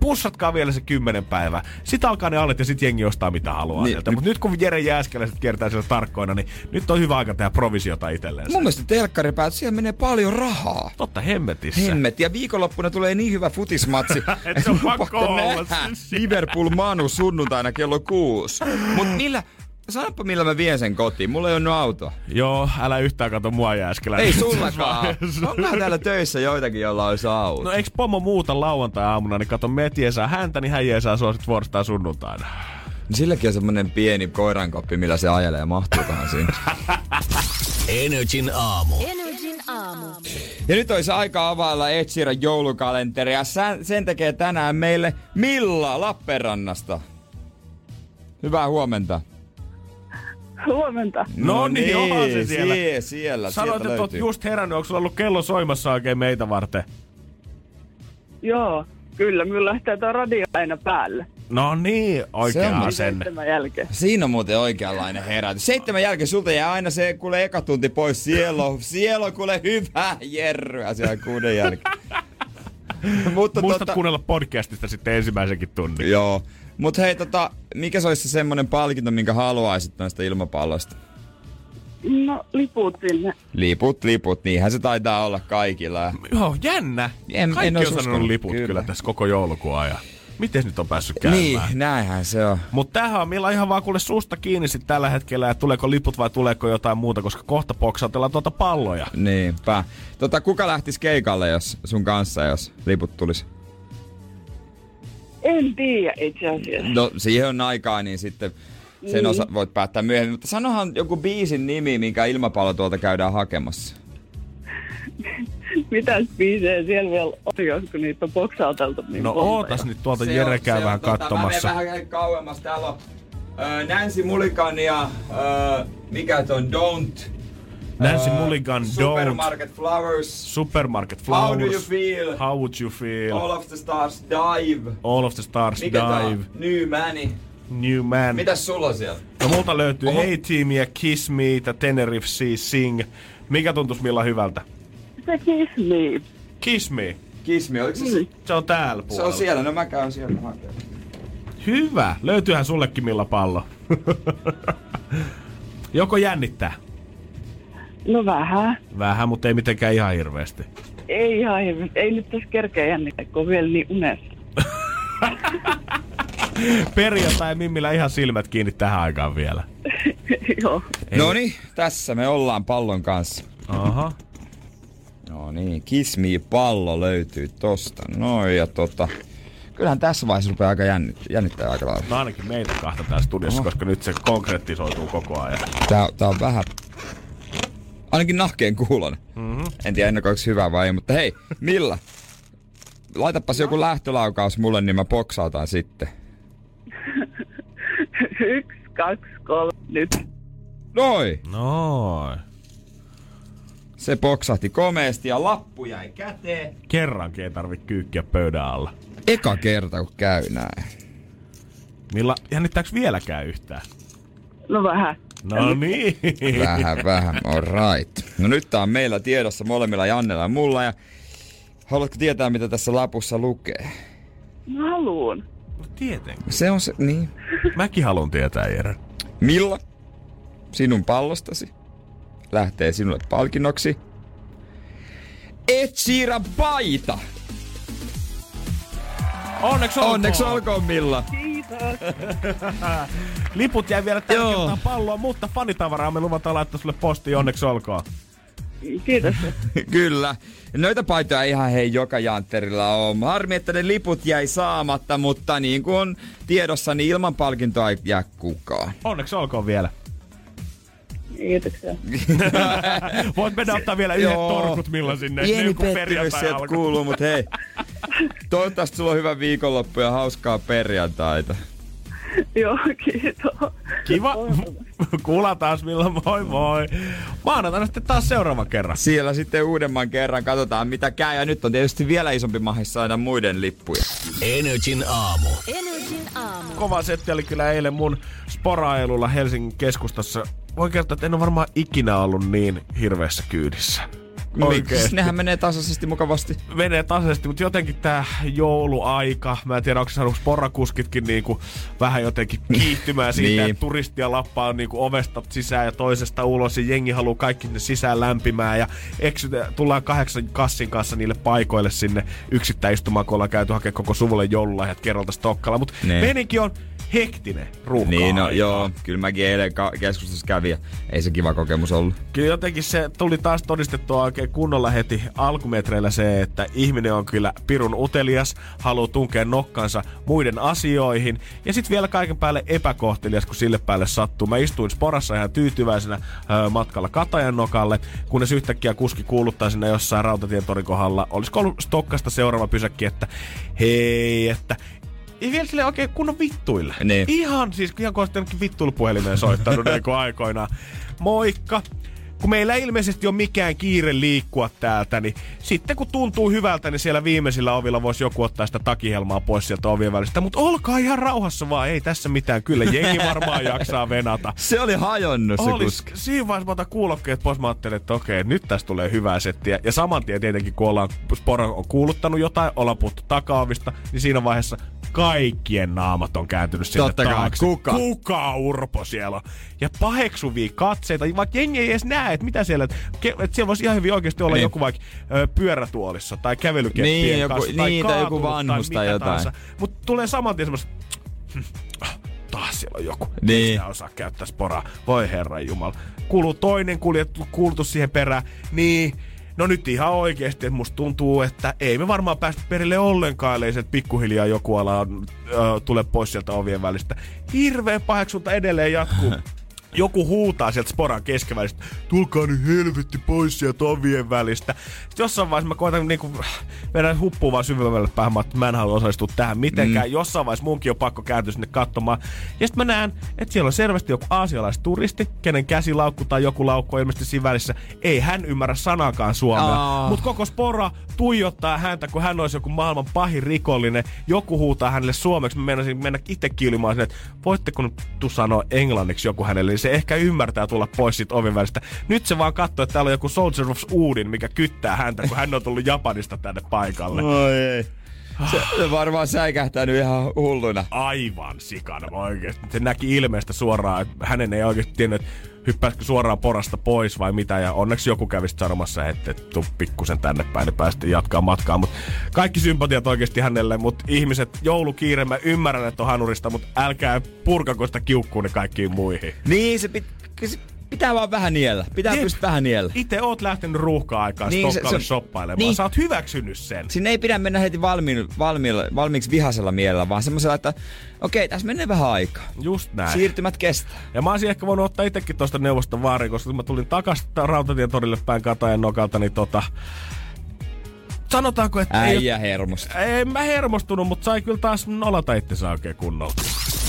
pussatkaa vielä se kymmenen päivää. Sitten alkaa ne alet ja sitten jengi ostaa mitä haluaa Niin, sieltä. nyt- Mutta nyt kun Jere Jääskeläiset kiertää siellä tarkkoina, niin nyt on hyvä aika tehdä provisiota itselleen. Mun mielestä telkkaripäät, siellä menee paljon rahaa. Totta hemmetissä. Hemmet. Ja viikonloppuna tulee niin hyvä futismatsi. Et se on pakko olla siis. Liverpool Manu sunnuntaina kello kuusi. Mut millä, sanoppa millä mä vien sen kotiin. Mulla ei ole nyt autoa. Joo, älä yhtään kato mua jääskellä. Ei sullakaan. Onkohan täällä töissä joitakin, jolla olisi auto? No eiks pomo muuta lauantai-aamuna, niin kato, me saa häntä, niin hän saa sua sit vuorostaan sunnuntaina. No silläkin on semmonen pieni koirankoppi, millä se ajelee ja mahtuukohan siinä. Energin aamu. Energin aamu. Ja nyt olisi aika availla Ed Sheeran joulukalenteria. Sen, sen tekee tänään meille Milla Lappeenrannasta. Hyvää huomenta. Huomenta. No niin, onhan se siellä. Sie, siellä Sanoit, että oot just herännyt, onko sulla ollut kello soimassa oikein meitä varten? Joo, kyllä. Minulla lähtee tuo radio aina päälle. No niin, oikea Se on asenne. Seitsemän jälkeen. Siinä on muuten oikeanlainen herätys. Seitsemän jälkeen sulta jää aina se kuule eka tunti pois. Siellä on, siellä on kuule hyvää jerryä siellä kuuden jälkeen. Mutta Muistat tota, kuunnella podcastista sitten ensimmäisenkin tunnin. Joo. Mut hei tota, mikä se olisi se semmonen palkinto, minkä haluaisit noista ilmapalloista? No, liput sinne. Liput, liput, niinhän se taitaa olla kaikilla. Joo, jännä. En- en Kaikki ois on sanonut liput kyllä. Kyllä. tässä koko joulukuun ajan. Miten nyt on päässyt käymään? Niin, näinhän se on. Mutta tämähän on meillä ihan vaan kuule susta kiinni sit tällä hetkellä, että tuleeko liput vai tuleeko jotain muuta, koska kohta poksautellaan tuota palloja. Niinpä. Tota, kuka lähtisi keikalle jos sun kanssa, jos liput tulis? En tiedä itse asiassa. No, siihen on aikaa, niin sitten sen osa voit päättää myöhemmin. Mutta sanohan joku biisin nimi, minkä ilmapallo tuolta käydään hakemassa. Mitäs biisejä siellä vielä on, jos kun niitä on boksauteltu niin No monta ootas nyt tuolta Jere käy vähän katsomassa. Tota, mä menen vähän kauemmas. Täällä on äh, Nancy Mulligan ja äh, mikä ton Don't. Nancy äh, Mulligan, Don't. Supermarket Flowers. Supermarket How Flowers. do you feel? How would you feel? All of the Stars Dive. All of the Stars Mikä tää Dive. on? New Manny. New Man. Mitäs sulla on siellä? No multa löytyy Oho. A-Teamia, Kiss Me, Tenerife Sea, Sing. Mikä tuntuisi millä hyvältä? Se kiss me. Kiss Me. Kiss me, oliko se? Niin. Se on täällä Se puolella. on siellä, no mä käyn siellä hakemaan. Hyvä. Löytyyhän sullekin millä pallo. Joko jännittää? No vähän. Vähän, mutta ei mitenkään ihan hirveästi. Ei ihan hirveästi. Ei nyt tässä kerkeä jännittää, kun on vielä niin unessa. Perjantai Mimmillä ihan silmät kiinni tähän aikaan vielä. Joo. No niin, tässä me ollaan pallon kanssa. Aha. No niin, Kiss Me pallo löytyy tosta. No ja tota, kyllähän tässä vaiheessa rupeaa aika jännittää, jännittää aika lailla. No ainakin meitä kahta täällä studiossa, Oho. koska nyt se konkretisoituu koko ajan. Tää, tää on vähän, ainakin nahkeen kuulon. Mm-hmm. En tiedä ennakoiko hyvä vai ei, mutta hei, Milla, laitapas joku lähtölaukaus mulle, niin mä boksautan sitten. Yksi, kaksi, kolme, nyt. Noi! Noin. Se boksahti komeesti ja lappu jäi käteen. Kerrankin ei tarvi kyykkiä pöydän alla. Eka kerta kun käy näin. Milla, jännittääks vieläkään yhtään? No vähän. No niin. Vähän, vähän, all right. No nyt tää on meillä tiedossa molemmilla Jannella ja mulla ja haluatko tietää mitä tässä lapussa lukee? No haluun. No tietenkin. Se on se, niin. Mäkin haluan tietää, Jere. Milla, sinun pallostasi lähtee sinulle palkinnoksi Ed Sheeran paita. Onneksi olkoon. Onneksi olkoon Milla. Kiitos. Liput jäi vielä tällä kertaa palloon, mutta fanitavaraa me luvataan laittaa sulle postiin. Onneksi olkoon. Kiitos. Kyllä. Noita paitoja ihan hei joka jantterilla on. Harmi, että ne liput jäi saamatta, mutta niin kuin on tiedossa, niin ilman palkintoa ei jää kukaan. Onneksi olkoon vielä. Kiitoksia. Voit mennä ottaa vielä yhdet Joo. torkut millä sinne. Pieni niin pettymys perjantai sieltä alkoi. kuuluu, mutta hei. Toivottavasti sulla on hyvä viikonloppu ja hauskaa perjantaita. Joo, kiitos. Kiva. Kuulla taas milloin. Moi moi. Maanantaina sitten taas seuraavan kerran. Siellä sitten uudemman kerran katsotaan mitä käy. Ja nyt on tietysti vielä isompi mahis saada muiden lippuja. Energin aamu. Energin aamu. Kova setti oli kyllä eilen mun sporailulla Helsingin keskustassa. Voi kertoa, että en ole varmaan ikinä ollut niin hirveässä kyydissä. Miksi? Nehän menee tasaisesti mukavasti. menee tasaisesti, mutta jotenkin tää jouluaika, mä en tiedä onko saanut sporakuskitkin niinku vähän jotenkin kiihtymään siitä, Niin. että turistia lappaa niinku ovesta sisään ja toisesta ulos ja jengi haluaa kaikki sinne sisään lämpimään ja eksytä, tullaan kahdeksan kassin kanssa niille paikoille sinne yksittäin istumaan, kun ollaan käyty hakemaan koko suvulle joululahjat kerralta Stokkalla, mutta Niin. meininki on hektinen ruuhka Niin, no joo, kyllä mäkin eilen ka- keskustassa kävin ja ei se kiva kokemus ollut. Kyllä jotenkin se tuli taas todistettua oikein kunnolla heti alkumetreillä se, että ihminen on kyllä pirun utelias, haluaa tunkea nokkansa muiden asioihin ja sitten vielä kaiken päälle epäkohtelias, kun sille päälle sattuu. Mä istuin sporassa ihan tyytyväisenä ö, matkalla Katajan nokalle, kunnes yhtäkkiä kuski kuuluttaa sinne jossain rautatientorin kohdalla. Olisiko ollut Stokkasta seuraava pysäkki, että hei, että ei vielä sille oikein kunnon vittuille. Niin. Ihan siis, ihan kun olisit vittuilupuhelimeen soittanut niin kuin aikoinaan. Moikka! Kun meillä ei ilmeisesti ole mikään kiire liikkua täältä, niin sitten kun tuntuu hyvältä, niin siellä viimeisillä ovilla voisi joku ottaa sitä takihelmaa pois sieltä ovien välistä. Mutta olkaa ihan rauhassa vaan, ei tässä mitään. Kyllä jengi varmaan jaksaa venata. Se oli hajonnut se Olis, kuski. siinä vaiheessa mä otan kuulokkeet pois, mä ajattelin, että okei, nyt tästä tulee hyvää settiä. Ja saman tien tietenkin, kun ollaan, Spora on kuuluttanut jotain, ollaan puhuttu takaovista, niin siinä vaiheessa kaikkien naamat on kääntynyt sinne Totta kai, taakse. kuka? Kuka Urpo siellä on? Ja paheksuvia katseita, vaikka jengi ei edes näe, että mitä siellä, että siellä voisi ihan hyvin oikeasti olla Niin. joku vaikka ö, pyörätuolissa tai kävelykeppien Niin, joku- kanssa. niin, tai joku kaatunut vanhus tai mitä jotain. tahansa. Mutta tulee saman tien semmoista, taas siellä on joku. Niin. Ei sitä osaa käyttää sporaa. Voi herran jumala. Kuuluu toinen kuljetu, kuulutus siihen perään. Niin, no nyt ihan oikeesti, että musta tuntuu, että ei me varmaan päästä perille ollenkaan, ellei se pikkuhiljaa joku ala ö, tule pois sieltä ovien välistä. Hirveä paheksunta edelleen jatkuu. Joku huutaa sieltä sporan keskivälistä, tulkaa nyt helvetti pois sieltä ovien välistä. Sitten jossain vaiheessa mä koitan niinku, mennä huppuun vaan syvemmälle päähän, mä, että mä en halua osallistua tähän mitenkään. Mm. Jossain vaiheessa munkin on pakko kääntyä sinne katsomaan. Ja sitten mä näen, että siellä on selvästi joku aasialaisturisti, kenen käsilaukku tai joku laukku on ilmeisesti siinä välissä. Ei hän ymmärrä sanakaan suomea. Aa. Mutta koko spora tuijottaa häntä, kun hän olisi joku maailman pahin rikollinen. Joku huutaa hänelle suomeksi. Mä meinasin mennä itse kiilimaan sinne, että voitteko nyt tu sanoa englanniksi joku hänelle, niin se ehkä ymmärtää tulla pois siitä ovin välistä. Nyt se vaan katsoo, että täällä on joku Soldier of Udin, mikä kyttää häntä, kun hän on tullut Japanista tänne paikalle. Oi ei. Se, se varmaan säikähtänyt ihan hulluna. Aivan sikana oikeesti. Se näki ilmeestä suoraan, että hänen ei oikeasti tiennyt, että hyppäisikö suoraan porasta pois vai mitä. Ja onneksi joku kävi sanomassa, että tuu pikkusen tänne päin, niin päästiin jatkaa matkaa. Mutta kaikki sympatiat oikeasti hänelle, mutta ihmiset, joulukiire, mä ymmärrän, että on hanurista, mutta älkää purkako sitä kiukkuun kaikkiin muihin. Niin, se, pit, pitää vaan vähän niellä. Pitää Jep. pystyä vähän niellä. Itse oot lähtenyt ruuhka-aikaan Niin, niin, se- Stokkalle se- shoppailemaan. niin. Sä oot hyväksynyt sen. Sinne ei pidä mennä heti valmiin, valmiin, valmiiksi vihasella mielellä, vaan semmoisella, että okei, tässä menee vähän aikaa. Just näin. Siirtymät kestää. Ja mä olisin ehkä voinut ottaa itsekin tuosta neuvoston vaariin, koska kun mä tulin takaisin Rautatian torille päin Katajan nokalta, niin tota... Sanotaanko, että ei, Äijä hermosta. ei mä hermostunut, mutta sai kyllä taas nolata itsensä oikein kunnolla.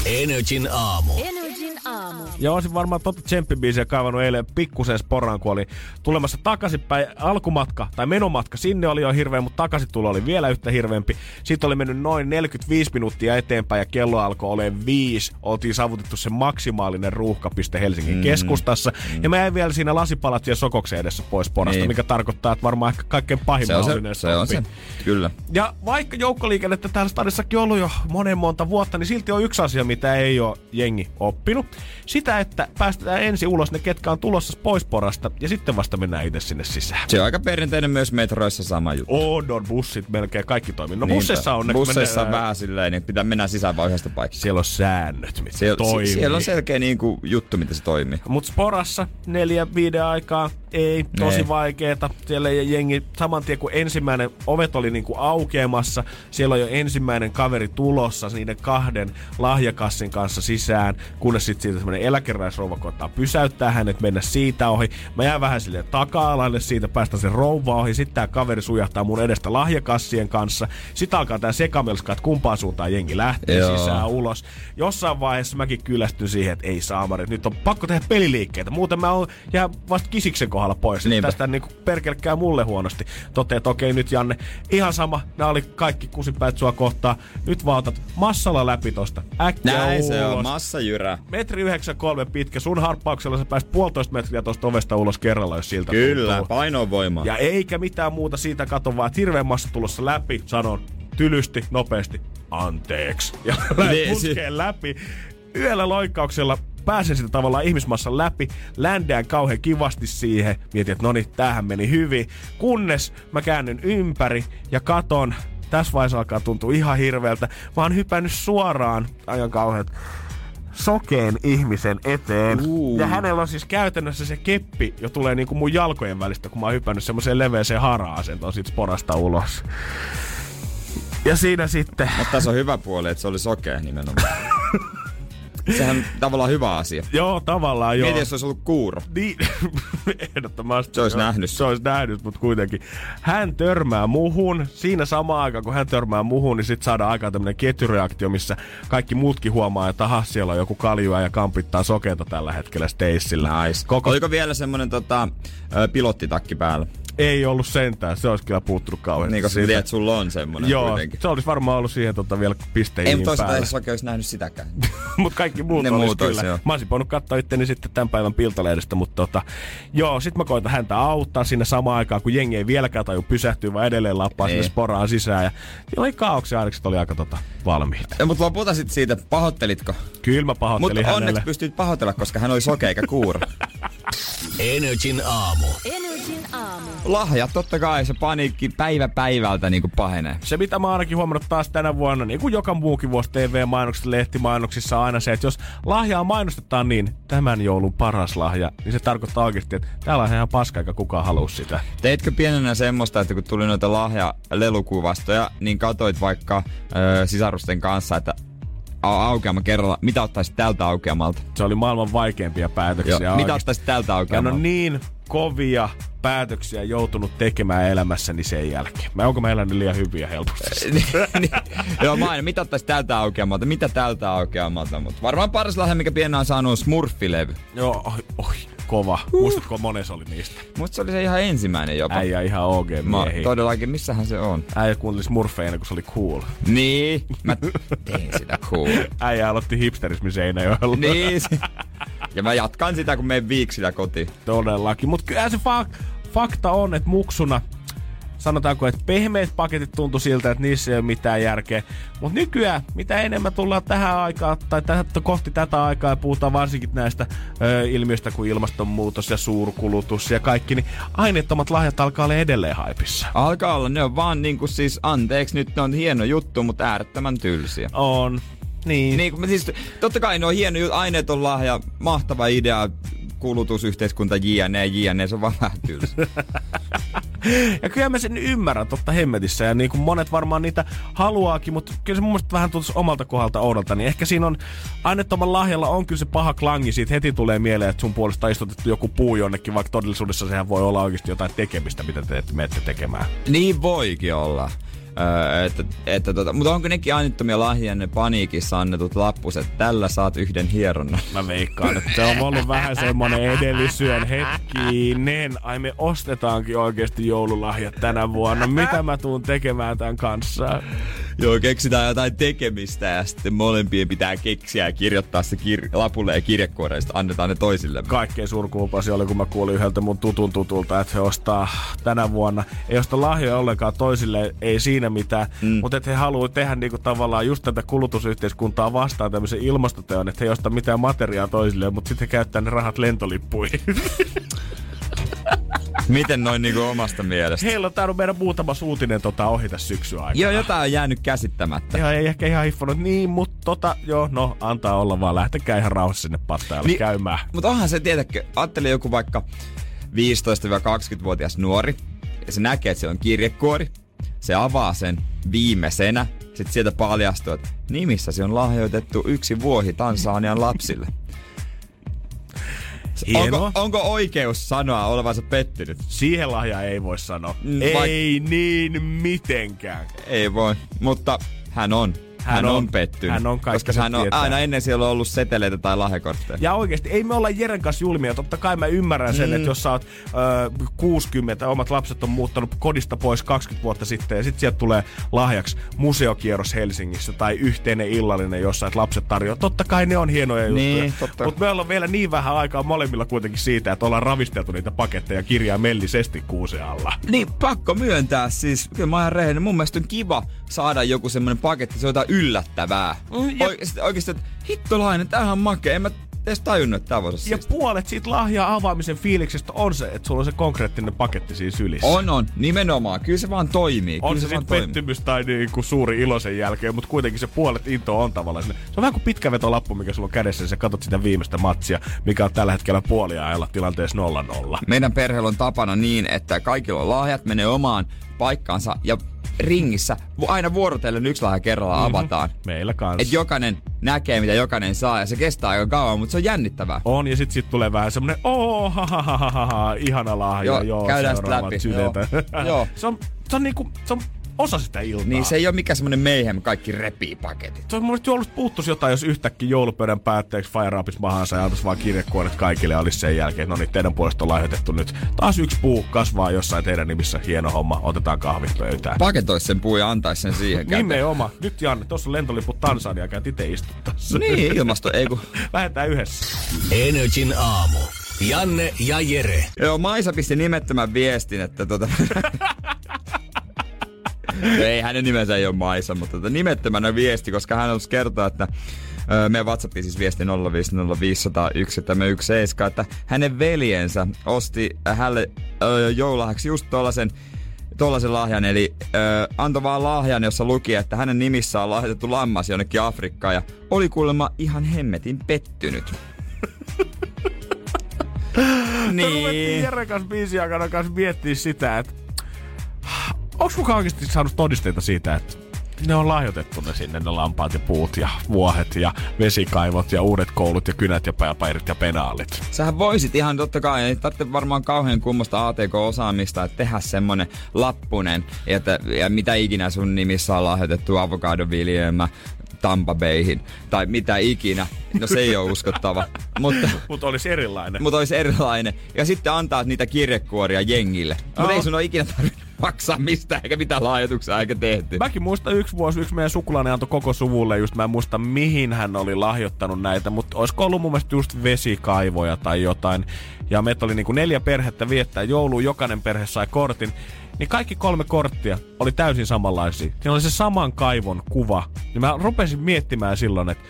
Energin aamu. Energin aamu. Ja olisin varmaan totta tsemppibiisiä kaivannut eilen pikkusen sporaan, kun oli tulemassa takaisinpäin. Alkumatka tai menomatka sinne oli jo hirveä, mutta takaisintulo oli vielä yhtä hirveämpi. Sitten oli mennyt noin 45 minuuttia eteenpäin ja kello alkoi olemaan viisi. Oltiin saavutettu se maksimaalinen ruuhkapiste Helsingin mm. keskustassa. Mm. Ja mä jäin vielä siinä lasipalat ja sokoksen edessä pois porasta, Niin. mikä tarkoittaa, että varmaan ehkä kaikkein pahin Se on se, se on se. Kyllä. Ja vaikka joukkoliikennettä täällä stadissakin on ollut jo monen monta vuotta, niin silti on yksi asia, mitä ei ole jengi oppinut. Sitä, että päästetään ensin ulos ne, ketkä on tulossa pois porasta, ja sitten vasta mennään itse sinne sisään. Se on aika perinteinen myös metroissa sama juttu. On, on bussit melkein kaikki toimii. No Niinpä. busseissa on Busseissa on menee- vähän silleen, niin pitää mennä sisään vaan yhdestä paikasta. Siellä on säännöt, mitkä Siellä, toimii. siellä on selkeä niin kuin, juttu, miten se toimii. Mut sporassa neljä, viiden aikaa ei, tosi Ei. vaikeeta. Siellä ei jengi saman tien kun ensimmäinen ovet oli niinku aukeamassa, siellä on jo ensimmäinen kaveri tulossa niiden kahden lahjakassin kanssa sisään, kunnes sitten siitä semmoinen eläkeräisrouva koittaa pysäyttää hänet, mennä siitä ohi. Mä jään vähän silleen taka-alalle siitä, päästä sen rouva ohi, sitten tää kaveri sujahtaa mun edestä lahjakassien kanssa. Sitten alkaa tää sekamelska, että kumpaan suuntaan jengi lähtee Joo. sisään ulos. Jossain vaiheessa mäkin kyllästyn siihen, että ei saamari, nyt on pakko tehdä peliliikkeitä. Muuten mä oon jää vasta kisiksen kohdalla pois. Niinpä. Tästä niinku perkelkää mulle huonosti. Toteet, että okei nyt Janne, ihan sama, nämä oli kaikki kusipäät sua kohtaa. Nyt vaan otat massalla läpi tosta. Äkkiä Näin ulos. se on, massajyrä. Metri 93 pitkä, sun harppauksella sä pääst puolitoista metriä tosta ovesta ulos kerralla, jos siltä Kyllä, tuntuu. painovoimaa. Ja eikä mitään muuta siitä kato, vaan että hirveän massa tulossa läpi, sanon tylysti, nopeasti, anteeksi. Ja Niin, puskeen läpi. Yöllä loikkauksella pääsen sitä tavallaan ihmismassan läpi, ländään kauhean kivasti siihen, mietin, että no niin, tämähän meni hyvin, kunnes mä käännyn ympäri ja katon tässä vaiheessa alkaa tuntua ihan hirveältä. Mä oon hypännyt suoraan, ajan kauheat, sokeen ihmisen eteen. Uu. Ja hänellä on siis käytännössä se keppi jo tulee niinku mun jalkojen välistä, kun mä oon hypännyt semmoiseen leveeseen hara-asentoon sit sporasta ulos. Ja siinä sitten... Mutta tässä on hyvä puoli, että se oli sokea nimenomaan. Sehän on tavallaan hyvä asia. Joo, tavallaan joo. Mieti, jos olisi ollut kuuro. Niin, ehdottomasti. Se olisi Joo, nähnyt Se olisi nähnyt, mutta kuitenkin. Hän törmää muhun. Siinä samaan aikaan, kun hän törmää muhun, niin sitten saadaan aikaan tämmöinen ketjureaktio, missä kaikki muutkin huomaa, että aha, siellä on joku kaljua ja kampittaa sokeita tällä hetkellä Stacella. Nice. Koko Oliko vielä semmonen tota, ö, pilottitakki päällä? Ei ollut sentään, se olisi kyllä puuttunut kauheasti. Niin, siitä. tiedät, että sulla on semmonen Joo, kuitenkin. se olisi varmaan ollut siihen tota, vielä pisteihin Ei, mutta toisaalta ei oikein olisi nähnyt sitäkään. Mutta kaikki muut Ne olisi muut kyllä. olisi, joo. mä olisin voinut katsoa itteni sitten tämän päivän piltalehdestä, mutta tota, joo, sit mä koitan häntä auttaa siinä samaan aikaan, kun jengi ei vieläkään taju pysähtyä, vaan edelleen lappaa sinne Ei. sporaan sisään. Ja oli kaauksen ainekset oli aika tota, valmiita. Ja, mutta lopulta sitten siitä, pahoittelitko? Kyllä mä Mutta pahoittelin onneksi hänelle. pystyt pahoitella, koska hän oli sokea eikä kuuro. Energin aamu. Energin aamu. Lahja, totta kai se paniikki päivä päivältä niin kuin pahenee. Se, mitä mä oon ainakin huomannut taas tänä vuonna, niin kuin joka muukin vuosi TV-mainoksissa, lehtimainoksissa, on aina se, että jos lahjaa mainostetaan niin, tämän joulun paras lahja, niin se tarkoittaa oikeasti, että tää lahja on ihan paska, eikä kukaan halua sitä. Teitkö pienenä semmoista, että kun tuli noita lahja-lelukuvastoja, niin katoit vaikka ö, sisarusten kanssa, että aukeama kerralla, mitä ottaisit tältä aukeamalta? Se oli maailman vaikeimpia päätöksiä. Joo, mitä ottaisit tältä en aukeamalta? ole niin kovia päätöksiä joutunut tekemään elämässäni sen jälkeen. Mä onko mä elänyt liian hyviä helposti? Niin. Joo, mä aina, mitä ottaisit tältä aukeamalta, mitä tältä aukeamalta, mutta varmaan paras lahja, mikä pienenä on saanut, on Smurfilevy. Joo, oi, oi, kova. Muistatko monessa oli niistä? Musta se oli se ihan ensimmäinen jopa. Äijä ihan OG Mä, todellakin, missähän se on? Äijä kuunteli Smurfeina, kun se oli cool. Niin, mä tein sitä cool. Äijä aloitti hipsterismi Seinäjoella. niin, se- ja mä jatkan sitä, kun menen viiksillä kotiin. Todellakin. Mutta kyllä se fa- fakta on, että muksuna sanotaanko, että pehmeät paketit tuntui siltä, että niissä ei ole mitään järkeä. Mutta nykyään, mitä enemmän tullaan tähän aikaan, tai tähän, kohti tätä aikaa, ja puhutaan varsinkin näistä ö, ilmiöistä kuin ilmastonmuutos ja suurkulutus ja kaikki, niin aineettomat lahjat alkaa olla edelleen haipissa. Alkaa olla, ne on vaan niinku siis, anteeksi, nyt ne on hieno juttu, mutta äärettömän tylsiä. On. Niin. Niin, siis, totta kai ne on hieno juttu, aineet on lahja, mahtava idea, kulutusyhteiskunta, jne, jne, se on vaan vähän tylsä. Ja kyllä mä sen ymmärrän totta hemmetissä. Ja niin kuin monet varmaan niitä haluaakin, mutta kyllä se mun mielestä vähän tuntuu omalta kohdalta oudolta. Niin ehkä siinä on, aineettoman lahjalla on kyllä se paha klangi. Siitä heti tulee mieleen, että sun puolesta istutettu joku puu jonnekin, vaikka todellisuudessa sehän voi olla oikeasti jotain tekemistä, mitä te menette tekemään. niin voikin olla. Öö, että, että tota, mutta onko nekin aineettomia lahjia ne paniikissa annetut lappuset? Tällä saat yhden hieronnan. Mä veikkaan, että se on ollut vähän semmonen edellisyön hetkinen. Ai me ostetaankin oikeasti joululahjat tänä vuonna. Mitä mä tuun tekemään tämän kanssa? Joo, keksitään jotain tekemistä ja sitten molempien pitää keksiä ja kirjoittaa se kir- lapulle ja kirjekuoreista annetaan ne toisille. kaikkein surkuupasi oli, kun mä kuulin yhdeltä mun tutun tutulta, että he ostaa tänä vuonna, ei osta lahjoja ollenkaan toisille, ei siinä mitään, mm. mutta että he haluaa tehdä niinku tavallaan just tätä kulutusyhteiskuntaa vastaan tämmöisen ilmastoteon, että he ei osta mitään materiaa toisille, mutta sitten he käyttää ne rahat lentolippuihin. Miten noin niinku omasta mielestä? Heillä on tainnut meidän muutama uutinen tota, ohi tässä syksyn aikana. Joo, jotain on jäänyt käsittämättä. Ja ei ehkä ihan hiffannut, niin, mutta tota, joo, no, antaa olla vaan, lähtekää ihan rauhassa sinne pattajalle niin, käymään. Mutta onhan se, tiedätkö, ajattele joku vaikka 15-20-vuotias nuori, ja se näkee, että se on kirjekuori, se avaa sen viimeisenä, sitten sieltä paljastuu, että nimissäsi on lahjoitettu yksi vuohi Tansanian lapsille. Onko, onko oikeus sanoa olevansa pettynyt? Siihen lahja ei voi sanoa. Mm, ei niin mitenkään. Ei voi, mutta hän on. Hän, Hän on, on- on pettynyt. hän on, kaikki koska se hän on tietää. aina ennen siellä ollut seteleitä tai lahjakortteja. Ja oikeasti, ei me olla Jeren kanssa julmia. Totta kai mä ymmärrän sen, mm. että jos sä oot ö, 60, omat lapset on muuttanut kodista pois 20 vuotta sitten, ja sitten sieltä tulee lahjaksi museokierros Helsingissä tai yhteinen illallinen jossain, että lapset tarjoaa. Totta kai ne on hienoja Niin, juttuja. totta. Mutta me ollaan vielä niin vähän aikaa molemmilla kuitenkin siitä, että ollaan ravisteltu niitä paketteja kirjaimellisesti kuusen alla. Niin, pakko myöntää siis. Kyllä mä oon ihan rehellinen. Mun mielestä on kiva saada joku semmonen paketti, se on jotain yllättävää. Mm, ja- Oikeesti, oikeesti että hittolainen, tämähän on makea. En mä edes tajunnut, että voisi olla Ja siistiä. puolet siitä lahjaa avaamisen fiiliksestä on se, että sulla on se konkreettinen paketti siinä sylissä. On, on. Nimenomaan. Kyllä se vaan toimii. On Kyllä se vaan sitten pettymys tai niinku suuri ilo sen jälkeen, mutta kuitenkin se puolet into on tavallaan sinne. Se on vähän kuin pitkä vetolappu, mikä sulla on kädessä, ja sä katsot sitä viimeistä matsia, mikä on tällä hetkellä puoliajalla tilanteessa 0-0. Meidän perheellä on tapana niin, että kaikilla on lahjat, menee omaan paikkaansa ja ringissä aina vuorotellen yksi lahja kerrallaan Mhm. avataan. Meillä kanssa. Et jokainen näkee, mitä jokainen saa ja se kestää aika kauan, mutta se on jännittävää. On, ja sitten sit tulee vähän semmonen, oo, ha, ha, ha, ha, ha, ha, ihana lahja, Joo, joo, käydään sit seuraavat läpi, joo. Joo. se, on, se on niinku, se on osa sitä iltaa. Niin se ei ole mikään semmonen meihem, kaikki repii paketit. Se on mun mielestä joulusta puuttuisi jotain, jos yhtäkkiä joulupöydän päätteeksi Fire mahansa ja antaisi vaan kirjekuoret kaikille ja olisi sen jälkeen, no niin teidän puolesta on lahjoitettu nyt. Taas yksi puu kasvaa jossain teidän nimissä, hieno homma, otetaan kahvit pöytään. Paketois sen puu ja antaisi sen siihen käteen. Nimenomaan. Nyt Janne, tuossa on lentoliput Tansania, käyt itse istuttaa. Niin, ilmasto, ei kun... Lähdetään yhdessä. Energin aamu. Janne ja Jere. Joo, Maisa pisti nimettömän viestin, että tota... ei, hänen nimensä ei ole Maisa, mutta tota, nimettömänä viesti, koska hän halusi kertoa, että ö, meidän WhatsAppiin siis viesti 0505017, että me hänen veljensä osti hänelle joululahjaksi just tollasen tollasen lahjan, eli ö, antoi vaan lahjan, jossa luki, että hänen nimissään on lahjoitettu lammas jonnekin Afrikkaan ja oli kuulemma ihan hemmetin pettynyt. Me ruvettiin niin. Jeren kanssa biisin aikana kanssa miettiä sitä, että onko kukaan oikeasti saanut todisteita siitä, että ne on lahjoitettu ne sinne, ne lampaat ja puut ja vuohet ja vesikaivot ja uudet koulut ja kynät ja pääpairit ja penaalit. Sähän voisit ihan totta kai, ei tarvitse varmaan kauhean kummosta ATK-osaamista, että tehdä semmonen lappunen, että, ja mitä ikinä sun nimissä on lahjoitettu avokadoviljelmä Tampa Bayhin, tai mitä ikinä. No se ei ole uskottava, mutta, Mutta olisi erilainen. mutta olisi erilainen. Ja sitten antaa niitä kirjekuoria jengille. Mutta Oh. ei sun ole ikinä tarvinnut maksaa mistään, eikä mitään lahjoituksia eikä tehty. Mäkin muistan yksi vuosi, yksi meidän sukulainen antoi koko suvulle, just mä en muista mihin hän oli lahjoittanut näitä, mutta olisiko ollut mun mielestä just vesikaivoja tai jotain. Ja meitä oli niinku neljä perhettä viettää joulua, jokainen perhe sai kortin. Niin kaikki kolme korttia oli täysin samanlaisia. Siinä oli se saman kaivon kuva. Niin mä rupesin miettimään silloin, että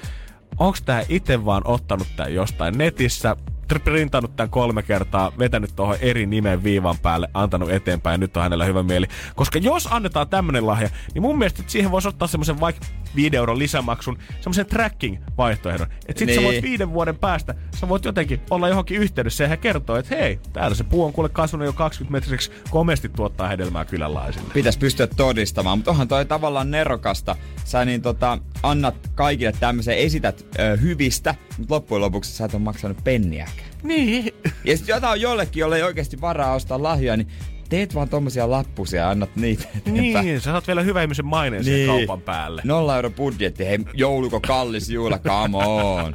onko tää itse vaan ottanut tän jostain netissä, printannut tämän kolme kertaa, vetänyt tuohon eri nimen viivan päälle, antanut eteenpäin ja nyt on hänellä hyvä mieli. Koska jos annetaan tämmönen lahja, niin mun mielestä siihen voisi ottaa semmoisen vaikka 5 euron lisämaksun, semmoisen tracking-vaihtoehdon. Että sit niin. sä voit viiden vuoden päästä, sä voit jotenkin olla johonkin yhteydessä ja hän kertoo, että hei, täällä se puu on kuule kasvanut jo 20 metriseksi, komeasti tuottaa hedelmää kyläläisille. pitäisi pystyä todistamaan, mutta onhan toi tavallaan nerokasta. Sä niin tota, annat kaikille tämmöisen, esität ö, hyvistä, mutta loppujen lopuksi sä et ole maksanut penniäkään. Niin. Ja sit jotain jollekin, jolle ei oikeasti varaa ostaa lahjoja, niin teet vaan tommosia lappusia ja annat niitä eteenpäin. Niin, sä saat vielä hyvä ihmisen maineen niin. kaupan päälle. Nolla euro budjetti, hei jouluko kallis juhla, come on.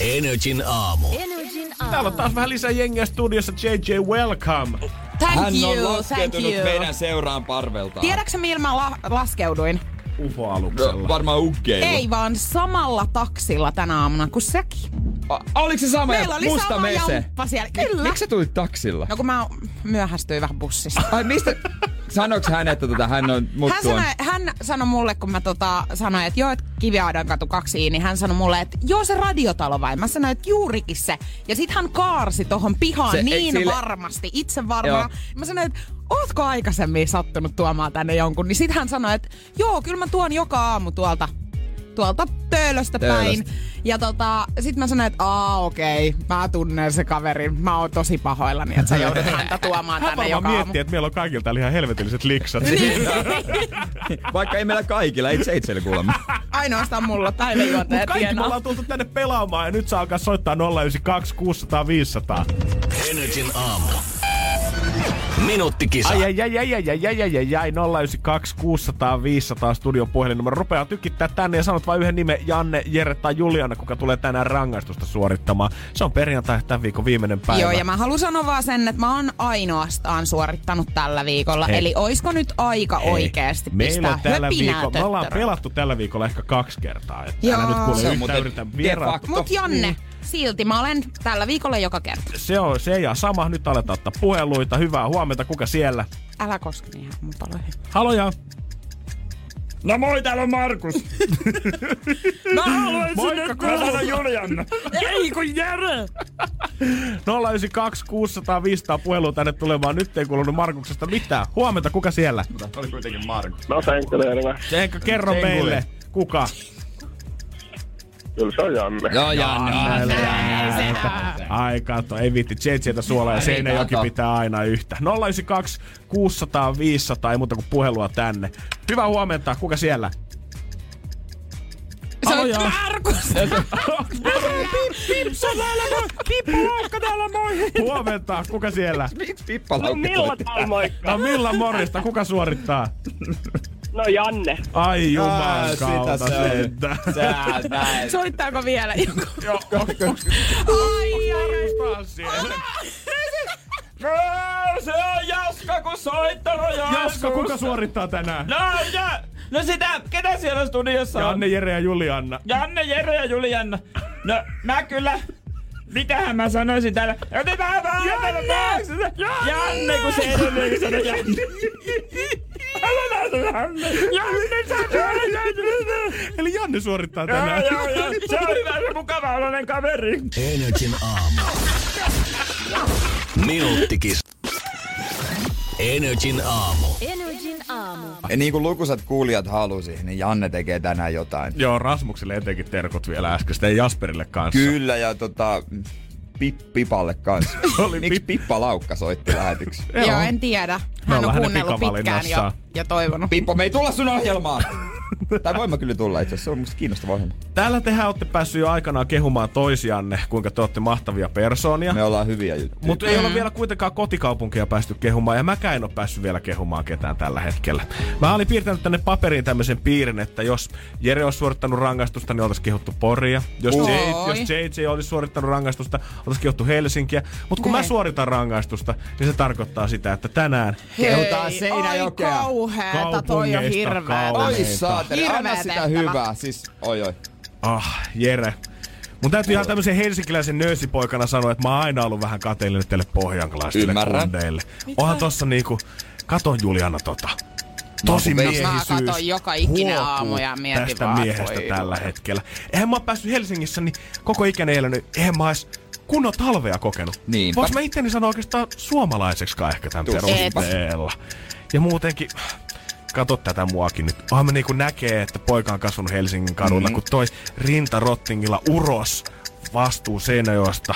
Energin aamu. Energin Täällä on aamu. taas vähän lisää jengiä studiossa. JJ, welcome. Thank Hän on you, thank laskeutunut you. meidän seuraan parveltaan. Tiedätkö millä mä la- laskeuduin? UFO-aluksella. No, varmaan ukkeilu. Ei vaan samalla taksilla tänä aamuna kuin säkin. Oliko se sama Meillä oli musta sama mese? jamppa siellä. Kyllä. Miksi sä tulit taksilla? No kun mä myöhästyin vähän bussista. Ai mistä? Sanoks hän, että tota, hän on mut Hän sanoi, hän sanoi mulle, kun mä tota, sanoin, että joo, että Kiviaidan katu kaksi, niin hän sanoi mulle, että joo se radiotalo vai? Mä sanoin, että juurikin se. Ja sit hän kaarsi tohon pihaan Se- niin sille- varmasti, itse varmaan. Mä sanoin, että ootko aikaisemmin sattunut tuomaan tänne jonkun? Niin sit hän sanoi, että joo, kyllä mä tuon joka aamu tuolta tuolta töölöstä päin. Töölöstä. Ja tota, sit mä sanoin, että aa okei, mä tunnen se kaverin. Mä oon tosi pahoillani, että sä joudut häntä tuomaan tänne joka aamu. miettii, että meillä on kaikilla täällä ihan helvetilliset liksat. Vaikka ei meillä kaikilla, itse itselle kuulemma. Ainoastaan mulla päiväjuontaja Mut kaikki me ollaan tultu tänne pelaamaan ja nyt saa alkaa soittaa 092 600 500. Energin aamu. Minuuttikisa. Ai ai ai ai ai ai ai ai ai ai 092 600 500 studion puhelinnumero. Rupeaa tykittää tänne ja sanot vain yhden nimen Janne, Jere tai Juliana, kuka tulee tänään rangaistusta suorittamaan. Se on perjantai tämän viikon viimeinen päivä. Joo, ja mä haluan sanoa vaan sen, että mä oon ainoastaan suorittanut tällä viikolla. Hei. Eli oisko nyt aika Hei, oikeesti Meillä on pistää tällä höpinää viikolla, me ollaan pelattu tällä viikolla ehkä kaksi kertaa. Että Joo. nyt kuule on yhtään muuten yritä facto. Mut Janne, silti mä olen tällä viikolla joka kerta. Se on se ja sama. Nyt aletaan ottaa puheluita. Hyvää huomenta. Kuka siellä? Älä koske niin mun paloihin. Haloja. No moi, täällä on Markus. Mä haluaisin, Moikka, kun sanon Julianna. Ei kun Jere! 092 600 500 puhelua tänne tulemaan. Nyt ei kuulunut Markuksesta mitään. Huomenta, kuka siellä? Oli kuitenkin Markus. No Senkka terve. Senka, kerro Senkuli. meille. Kuka? Kyllä se on Janne. Joo, Janne. Ai kato, ei viitti JJtä suola ja Ei Seinäjoki pitää aina yhtä. 092 600 500, ei muuta kuin puhelua tänne. Hyvää huomenta, kuka siellä? Se on Aloja. Markus! Pipsa täällä moi! Pippu Laukka täällä moi! Huomenta, kuka siellä? Miksi Pippa No Milla täällä moikka. No Milla morjesta, kuka suorittaa? No Janne. Ai juman sitä kautta se. Sä näin. Soittaako vielä joku? Joo, Ai, ai, ai. No, se on Jaska, kun soittanut Jaska, kuka suorittaa tänään? No, ja, no sitä, ketä siellä studiossa on? Janne, Jere ja Julianna. Janne, Jere ja Julianna. No, mä kyllä... Mitähän mä sanoisin täällä? Otetaan vähän Janne! Janne, kun se edelleen sanoi Janne. Aloitetaan se Janne. Janne, sä Eli Janne suorittaa Joo, tänään. joo, joo. Se on hyvä, se mukava oloinen kaveri. Energin aamu. Minuuttikis. Energin aamu. Energin aamu. Niin kuin lukuisat kuulijat halusi, niin Janne tekee tänään jotain. Joo, Rasmukselle etenkin terkut vielä äsken, ja Jasperille kanssa. Kyllä, ja tota... Pip, Pipalle kanssa. Oli Miksi Pip- Pippa Laukka soitti lähetyksi? Joo, en tiedä. Hän on kuunnellut pitkään ja, pikavalinnassaan. ja toivonut. Pippo, me ei tulla sun ohjelmaan! tai voin mä kyllä tulla itse asiassa, se on musta kiinnostava ohjelma. Täällä tehän olette päässyt jo aikanaan kehumaan toisianne, kuinka te olette mahtavia persoonia. Me ollaan hyviä juttuja. Mutta ei ole vielä kuitenkaan kotikaupunkia päästy kehumaan, ja mäkään en ole päässyt vielä kehumaan ketään tällä hetkellä. Mä olin piirtänyt tänne paperiin tämmöisen piirin, että jos Jere olisi suorittanut rangaistusta, niin oltaisiin kehuttu Poria. Jos. J, jos JJ olisi suorittanut rangaistusta, oltaisiin kehuttu Helsinkiä. Mutta kun mä Näin. suoritan rangaistusta, niin se tarkoittaa sitä, että tänään Kehutaan Hei, Seinäjokea. Ai kauheeta, toi on kauheita. Oi saateri, anna Hirveä sitä hyvää. Siis, oi oi. Ah, Jere. Mun täytyy ihan tämmöisen helsinkiläisen nöösipoikana sanoa, että mä oon aina ollut vähän kateellinen teille pohjankalaisille Ymmärrän. kundeille. Onhan tossa niinku, katon Juliana tota. Tosi Mä miehisyys. katon joka huokuu aamu ja mietin tästä vaan, miehestä voi tällä hetkellä. Eihän mä oon päässyt Helsingissä niin koko ikäinen elänyt, eihän mä ois kunnon talvea kokenut. Niinpä. Vois mä itteni sanoa oikeastaan suomalaiseksikaan ehkä tämän perusteella. Ja muutenkin, kato tätä muakin nyt. Onhan me niinku näkee, että poika on kasvanut Helsingin kadulla, mm. kun toi rintarottingilla uros vastuu Seinäjoesta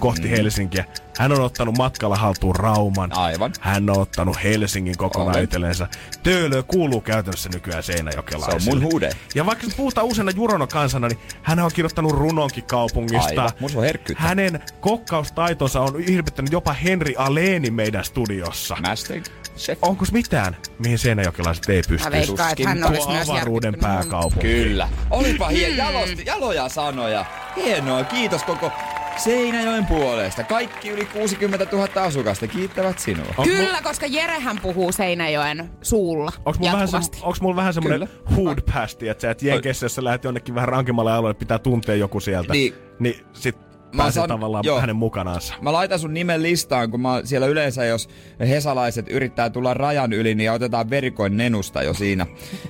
kohti mm. Helsinkiä. Hän on ottanut matkalla haltuun Rauman. Aivan. Hän on ottanut Helsingin kokonaan itsellensä. Töölö kuuluu käytännössä nykyään Se seinäjokelaisille. on mun huude. Ja vaikka se puhutaan usein Jurono kansana, niin hän on kirjoittanut runonkin kaupungista. Aivan. Mun se on herkkyyttä. Hänen kokkaustaitonsa on hirvittänyt jopa Henri Aleeni meidän studiossa. Master Chef. Onko mitään, mihin seinäjokelaiset ei Mä pysty? veikkaan, että hän olisi myös avaruuden pääkaupunki. Kyllä. Olipa hien jalosti, jaloja sanoja. Hienoa, kiitos koko Seinäjoen puolesta. Kaikki yli 60 000 asukasta kiittävät sinua. Onks Kyllä, koska Jerehän puhuu Seinäjoen suulla Onks mulla, vähän, se, onks mulla vähän semmonen Kyllä. hood pasti, että sä et Jenkeissä, jos sä lähdet jonnekin vähän rankemmalle alueelle, pitää tuntea joku sieltä. Niin. Niin sit Mä pääsee saan- tavallaan joo. hänen mukanaansa. Mä laitan sun nimen listaan, kun mä siellä yleensä, jos hesalaiset yrittää tulla rajan yli, niin otetaan verikoin nenusta jo siinä.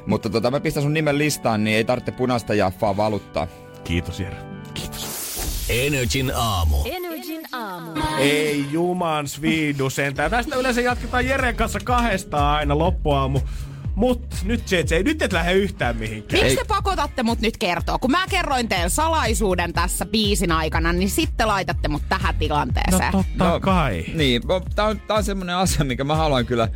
Mutta tota, mä pistän sun nimen listaan, niin ei tarvitse punaista jaffaa valuttaa. Kiitos Jere. Energin aamu. Energin aamu. Ei juman sviidu sentään. Tästä yleensä jatketaan Jeren kanssa kahdestaan aina loppuaamu. Mut nyt se, ei nyt et lähde yhtään mihinkään. Miksi te pakotatte mut nyt kertoa? Kun mä kerroin teille salaisuuden tässä biisin aikana, niin sitten laitatte mut tähän No tilanteeseen. totta kai. Niin, mo- tää on, tää on semmonen asia, mikä mä haluan kyllä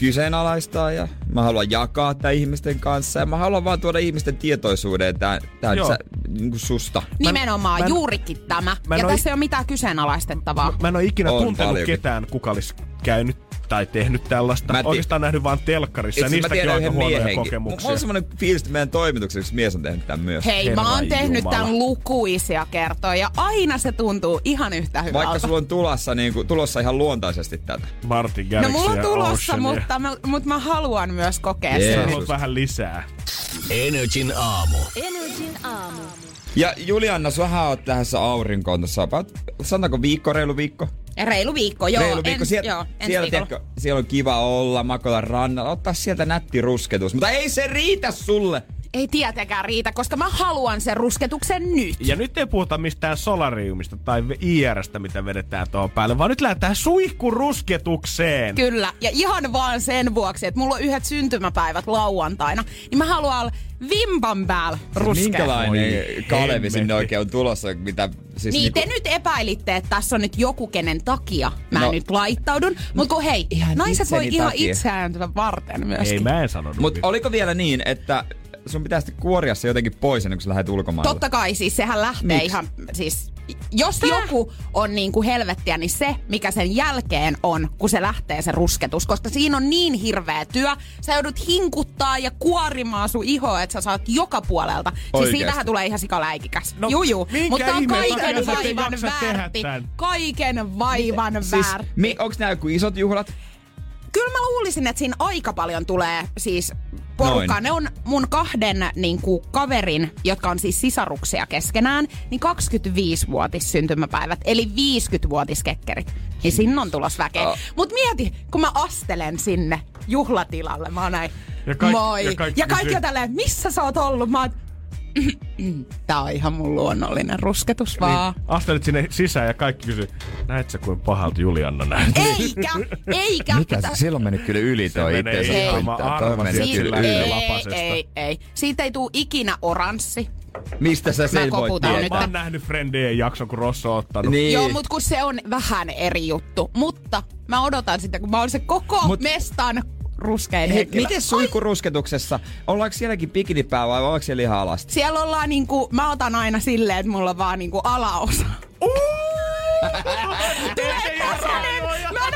kyseenalaistaa ja mä haluan jakaa tää ihmisten kanssa ja mä haluan vaan tuoda ihmisten tietoisuuteen tää, tää Joo. sä, niin kuin susta. Nimenomaan mä en- juurikin tämä. mä ja tässä ei ole mitään kyseenalaistettavaa. Mä en ole ikinä On tuntenut paljonkin. ketään, kuka olisi käynyt tai tehnyt tällaista. Mä Mä Oikeastaan nähnyt vaan telkkarissa Itse asiassa mä niistäkin tiedän on aika huonoja miehenkin. kokemuksia. Mulla on semmonen fiilis, että meidän toimituksessa mies on tehnyt tämän myös. Hei, mä oon tehnyt Jumala. tämän lukuisia kertoja ja aina se tuntuu ihan yhtä hyvältä. Vaikka sulla on tulossa, niin kuin, tulossa ihan luontaisesti tätä. Martin No Garrix mulla on tulossa, mutta mä, mutta mä haluan myös kokea sen. Sä vähän lisää. Energin aamu. Energin aamu. Ja Julianna, sähän oot lähdössä aurinkoon tuossa, sanotaanko viikko, reilu viikko? Reilu viikko, joo. Reilu viikko. Ens, Sieltä, joo, siellä, tiedätkö, siellä on kiva olla, makoilla rannalla, ottaa sieltä nätti rusketus. Mutta ei se riitä sulle. Ei tietenkään riitä, koska mä haluan sen rusketuksen nyt. Ja nyt ei puhuta mistään solariumista tai IRstä, mitä vedetään tuohon päälle, vaan nyt lähdetään suihkurusketukseen. Kyllä, ja ihan vaan sen vuoksi, että mulla on yhdet syntymäpäivät lauantaina, niin mä haluan olla vimpan päällä ruskea. Minkälainen Oi, Kalevi hemmetti. sinne oikein on tulossa, mitä siis Niin, niinku- te nyt epäilitte, että tässä on nyt joku, kenen takia mä No. nyt laittaudun. Mutta kun hei, Ihan naiset voi itseni ihan takia. itseään varten myöskin. Ei mä en sanonut. Mut mitään. oliko vielä niin, että sun pitää sitten kuoria se jotenkin pois ennen kuin sä lähdet ulkomaille? Totta kai, siis sehän lähtee Miks? ihan, siis jos joku on niin kuin helvettiä, niin se, mikä sen jälkeen on, kun se lähtee se rusketus. Koska siinä on niin hirveä työ. Sä joudut hinkuttaa ja kuorimaan sun ihoa, että sä saat joka puolelta. Siis Oikeesti? siitähän tulee ihan sikaläikikäs. No, Juju. Mutta on kaiken vaivan väärti. Kaiken vaivan Siis, väärti. mi, onks nää joku isot juhlat? Kyllä mä luulisin, että siinä aika paljon tulee siis porukkaa. Noin. Ne on mun kahden niin kuin, kaverin, jotka on siis sisaruksia keskenään, niin 25-vuotis syntymäpäivät, eli 50-vuotiskekkerit. Niin sinne on tulos väkeä. Ah. Mut mieti, kun mä astelen sinne juhlatilalle, mä oon näin, Ja kaik- moi. ja kaikki ja kaikki kysyy- on tälleen, missä sä oot ollut? Mä oon, Tää on ihan mun luonnollinen rusketus vaan. Niin, astelit sinne sisään ja kaikki kysyi, näet sä kuin pahalta Julianna näyttää? Eikä, eikä. Mikä Tä- se? Silloin mennyt kyllä yli toi kyllä sillä- yli. ei, lapasesta. ei, ei. Siitä ei tule ikinä oranssi. Mistä sä sen voit nyt. tietää? Mä oon nähnyt Friendien jakson, kun Rosso on ottanut. Niin. Joo, mutta kun se on vähän eri juttu. Mutta mä odotan sitä, kun mä oon se koko Mut- Mut, mestan ruskein Hei, henkilö. miten suihkurusketuksessa? Ollaanko sielläkin bikinipää vai ollaanko siellä ihan alasti? Siellä ollaan niinku, mä otan aina silleen, että mulla on vaan niinku alaosa. Tulee tasainen. Mä en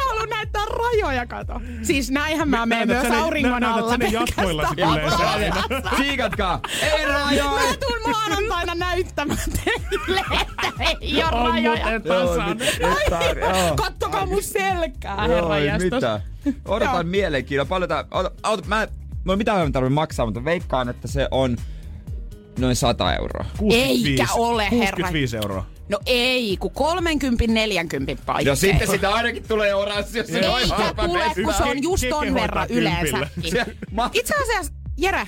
näyttää rajoja, kato. Siis näinhän mä menen Näytät myös auringon näytät alla. ne jatkoilla yleensä aina. Siikatkaa! Ei rajoja! Mä tuun maanantaina näyttämään teille, että ei oo On rajoja. muuten tasainen. Joo. Kattokaa mun selkää, herra mitään. Odotan mielenkiinnolla. Paljon tää... Ota, mä... No mitä mä tarvitsen maksaa, mutta veikkaan, että se on noin 100 euroa. 65 Eikä ole, herra. 65 euroa. No ei, kun 30 40 paikkeilla. No sitten sitä ainakin tulee oranssi, jos se Eikä noin halpa tule, kun se on just ton verran yleensäkin. Ma- Itse asiassa, Jere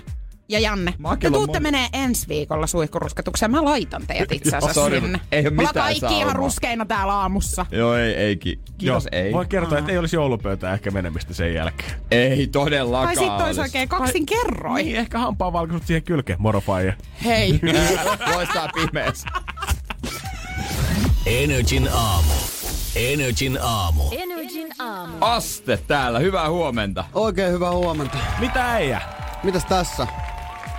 ja Janne, te on tuutte moni. menee ensi viikolla suihkurusketukseen. Mä laitan teidät itse Joo, asiassa sorry, sinne. ei ollaan mitään kaikki saumaa. ihan ruskeina täällä aamussa. Joo, ei, ei. ki- Kiitos, Joo, ei. Voin kertoa, että ei olisi joulupöytää ehkä menemistä sen jälkeen. Ei todellakaan Tai sitten olisi oikein kaksin kerroin. Niin, ehkä hampaa valkoisut siihen kylkeen, morofaija. Hei. Loistaa pimeässä. Energin aamu. Energin aamu. Energin aamu. Aste täällä, hyvää huomenta. Oikein hyvää huomenta. Mitä äijä? Mitäs tässä?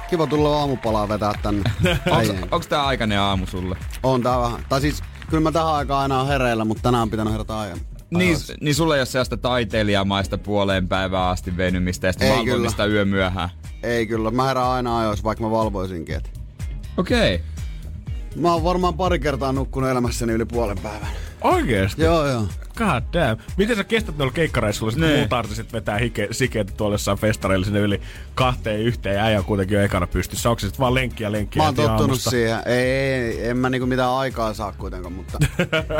Kiva tulla aamupalaa vetää tänne. Onks, onks tää aikainen aamu sulle? On tää vähän. Tai siis, kyllä mä tähän aikaan aina on hereillä, mutta tänään on pitänyt herätä ajan. Niin, niin sulle ei ole sellaista taiteilijamaista puoleen päivää asti venymistä ja sitten valvomista yö myöhään. Ei kyllä, mä herään aina ajoissa, vaikka mä valvoisinkin. Et. Okei. Okay. Mä oon varmaan pari kertaa nukkunut elämässäni yli puolen päivän. Oikeesti? Joo, joo. God damn. Miten sä kestät noilla keikkareissuilla, sit kun Nee. muut artistit vetää hike, sikeitä tuolla jossain festareilla sinne yli kahteen yhteen ja äijä on kuitenkin jo ekana pystyssä. Onko se sit vaan lenkkiä lenkkiä Mä oon tottunut aamusta? siihen. Ei, ei, en mä niinku mitään aikaa saa kuitenkaan, mutta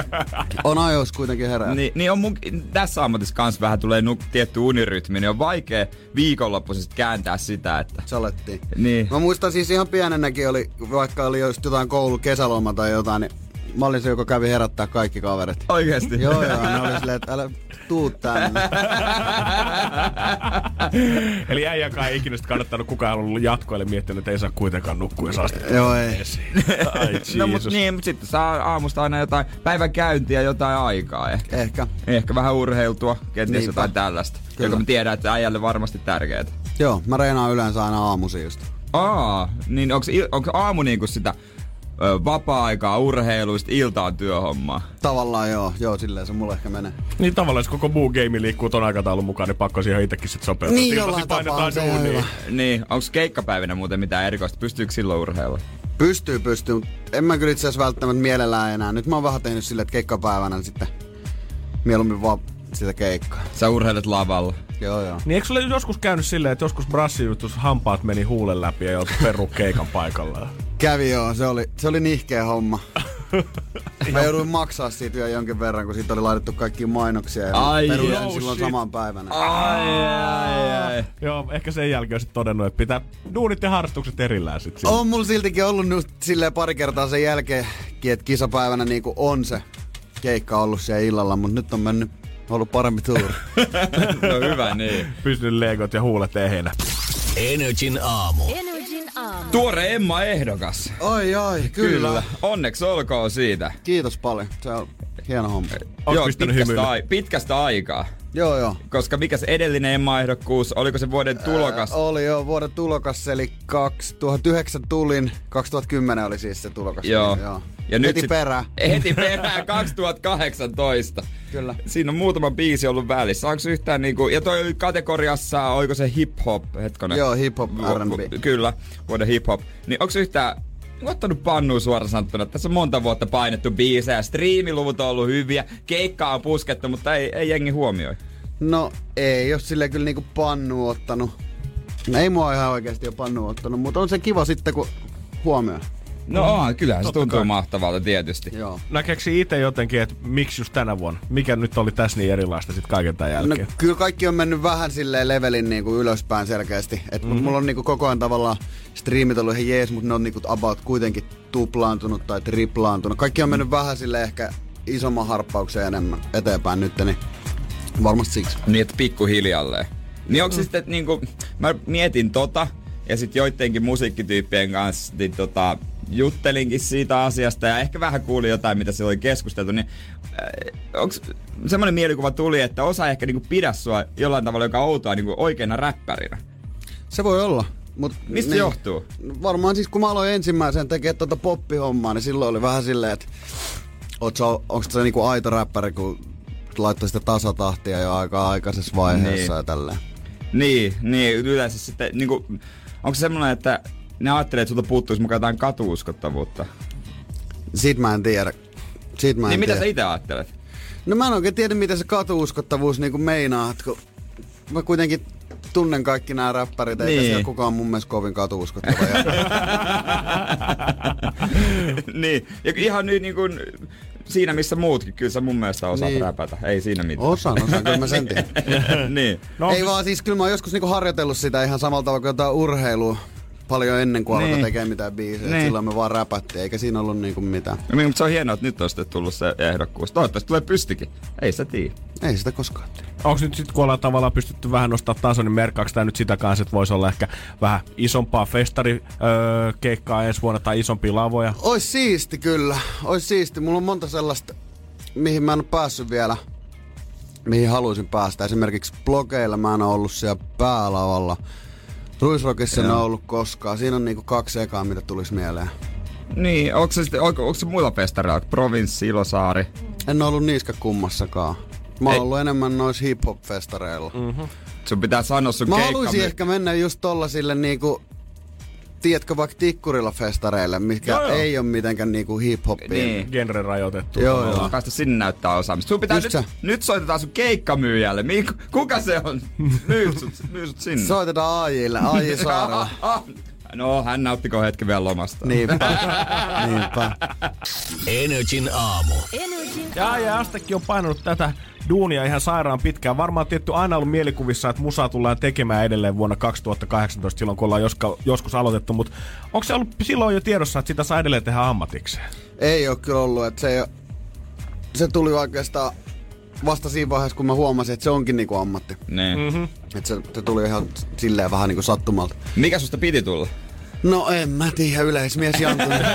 on ajoissa kuitenkin herää. Niin, niin on mun, tässä ammatissa kanssa vähän tulee nuk, tietty unirytmi, niin on vaikea viikonloppuisesti kääntää sitä, että... Salettiin. Niin. Mä muistan siis ihan pienenäkin oli, vaikka oli just jotain koulu kesäloma tai jotain, niin mä olin se, joka kävi herättää kaikki kaverit. Oikeesti? Joo, joo, ne oli silleen, että älä tuu tänne. Eli äijäkaan ei ikinä kannattanut kukaan ollut jatkoille miettinyt, että ei saa kuitenkaan nukkua ja saa sitten Joo, ei. Ai No mut niin, mut sitten saa aamusta aina jotain päivän käyntiä jotain aikaa ehkä. Ehkä. Ehkä vähän urheiltua, kenties Niinpä. jotain tällaista. Kyllä. Joka mä tiedän, että äijälle varmasti tärkeää. Joo, mä reenaan yleensä aina aamuisin just. Aa, niin onko, onko aamu niinku sitä vapaa-aikaa urheiluista, ilta on työhommaa? Tavallaan joo, joo, silleen se mulle ehkä menee. Niin tavallaan, jos koko muu game liikkuu ton aikataulun mukaan, niin pakko siihen itsekin sit sopeutua. Niin, Iltasi jollain tapaa painetaan on se ihan duunia. hyvä. Niin, onko keikkapäivinä muuten mitään erikoista? Pystyykö silloin urheilla? Pystyy, pystyy, mutta en mä kyllä itse asiassa välttämättä mielellään enää. Nyt mä oon vähän tehnyt silleen, että keikkapäivänä sitten mieluummin vaan sitä keikkaa. Sä urheilet lavalla. Joo, joo. Niin eikö sulle joskus käynyt silleen, että joskus brassijutus hampaat meni huulen läpi ja joutui peru keikan paikallaan? Kävi joo, se oli, se oli nihkeä homma. Mä jouduin maksaa siitä jo jonkin verran, kun siitä oli laitettu kaikki mainoksia ja Ai, peruin oh, silloin shit. saman päivänä. Ai, ai, ai. Joo, ehkä sen jälkeen on sit todennut, että pitää duunit ja harrastukset erillään sit siinä. On mulla siltikin ollut nyt silleen pari kertaa sen jälkeenkin, että kisapäivänä niinku on se keikka ollut siellä illalla, mutta nyt on mennyt ollut parempi tuuri. No hyvä, niin. Pystynyt legot ja huulet eheinä. Energin aamu. Energin aamu. Tuore Emma ehdokas. Ai ai, kyllä. Kyllä. Onneksi olkoon siitä. Kiitos paljon. Se on hieno homma. Onko Joo, pitkästä, ai- pitkästä aikaa. Joo joo. Koska mikä se edellinen Emma-ehdokkuus, oliko se vuoden tulokas? Ää, oli jo vuoden tulokas, eli 2009 tulin, 2010 oli siis se tulokas. Joo. Niin, joo. Ja nyt Heti sit- perään. Heti perään 2018. Kyllä. Siinä on muutama biisi ollut välissä. Onko yhtään niinku, ja toi oli kategoriassa, oliko se hip-hop, hetkonen? Joo, hip-hop, R&B. Kyllä, vuoden hip-hop. Niin onko yhtään ottanut pannuun suoraan sanottuna, että tässä on monta vuotta painettu biisejä, striimiluvut on ollut hyviä, keikkaa on puskettu, mutta ei, ei jengi huomioi. No ei jos sille kyllä niinku pannu ottanut. No, ei mua ihan oikeasti ole pannu ottanut, mutta on se kiva sitten kun huomioi. No mm. kyllähän se tuntuu kai. mahtavalta tietysti. Joo. Itse jotenkin, että miksi just tänä vuonna? Mikä nyt oli tässä niin erilaista sit kaiken tämän No jälkeen? kyllä kaikki on mennyt vähän silleen levelin niinku ylöspäin selkeästi. Et mm-hmm. mulla on niinku koko ajan tavallaan striimit ollut ihan jees, mutta ne on niinku about kuitenkin tuplaantunut tai triplaantunut. Kaikki on mennyt vähän sille ehkä isomman harppauksen enemmän eteenpäin nyt, niin varmasti siksi. Niin, että pikkuhiljalleen. Niin onko se sitten, että niinku, mä mietin tota, ja sitten joidenkin musiikkityyppien kanssa niin tota, juttelinkin siitä asiasta ja ehkä vähän kuulin jotain, mitä siellä oli keskusteltu, niin äh, onko semmoinen mielikuva tuli, että osa ehkä niinku pidä sua jollain tavalla, joka outoa niinku oikeana räppärinä. Se voi olla. Mut Mistä se johtuu? Varmaan siis kun mä aloin ensimmäisen tekemään tuota poppihommaa, niin silloin oli vähän silleen, että onko se niinku aito räppäri, kun laittoi sitä tasatahtia jo aika aikaisessa vaiheessa Niin. ja tälleen. Niin, niin yleensä sitten, niinku, onko se semmoinen, että ne ajattelee, että sulta puuttuisi mukaan jotain katuuskottavuutta? Siitä mä en tiedä. Siitä mä en Niin mitä tiedä. sä itse ajattelet? No mä en oikein tiedä, miten se katuuskottavuus niinku meinaa, että kun mä kuitenkin tunnen kaikki nämä räppärit, eikä Niin. siellä kukaan mun mielestä kovin katuuskottava. Ja niin, ja ihan nyt niin kuin siinä missä muutkin, kyllä sä mun mielestä osaat Niin. niin. räpätä. Ei siinä mitään. osaan, osaan, kyllä mä sen tiedän. niin. No, Ei vaan siis, kyllä mä oon joskus niinku harjoitellut sitä ihan samalla tavalla kuin jotain urheilua paljon ennen kuin alkoi Niin. tekemään mitään biisejä. Niin. Niin. Silloin me vaan räpättiin, eikä siinä ollut niinku mitään. No, mutta se on hienoa, että nyt on sitten tullut se ehdokkuus. Toivottavasti tulee pystikin. Ei sitä tiedä. Ei sitä koskaan tiedä. Onko nyt sitten, kun ollaan tavallaan pystytty vähän nostaa tason, niin merkkaako tämä nyt sitä kanssa, että voisi olla ehkä vähän isompaa festarikeikkaa ensi vuonna tai isompia lavoja? Ois siisti kyllä, ois siisti. Mulla on monta sellaista, mihin mä en oo päässyt vielä, mihin haluaisin päästä. Esimerkiksi blogeilla mä en oo ollut siellä päälavalla. Ruisrockissa en oo ollut koskaan. Siinä on niinku kaksi ekaa, mitä tulisi mieleen. Niin, onko se, sitten, onko, onko se muilla festareilla? Provinssi, Ilosaari? En ollut niissä kummassakaan. Mä oon ollut enemmän noissa hip-hop-festareilla. Mm. Sun pitää sanoa sun Mä keikka. haluaisin ehkä mennä just tollasille niinku, tiedätkö vaikka tikkurilla festareille, mikä Joo, joo. ei ole mitenkään niinku hip-hopia. Niin. Genre rajoitettu. Joo, joo. Päästä sinne näyttää osaamista. Sun pitää Just nyt, se. nyt soitetaan sun keikkamyyjälle. Miik, kuka se on? Myy sut, myy sut sinne. Soitetaan AJille, AJ Saarella. No, hän nauttiko hetki vielä lomasta. Niinpä. Niinpä. Energin aamu. Energin Ja, ja Astekin on painanut tätä duunia ihan sairaan pitkään. Varmaan tietty aina ollut mielikuvissa, että musaa tullaan tekemään edelleen vuonna 2018, silloin kun ollaan joska, joskus aloitettu. Mutta onko se ollut silloin jo tiedossa, että sitä saa edelleen tehdä ammatikseen? Ei ole kyllä ollut, että se, ei oo- se tuli oikeastaan vasta siinä vaiheessa, kun mä huomasin, että se onkin niinku ammatti. Niin. Mm-hmm. Että se, se tuli ihan silleen vähän niinku sattumalta. Mikä susta piti tulla? No en mä tiedä, yleismies Jantunen.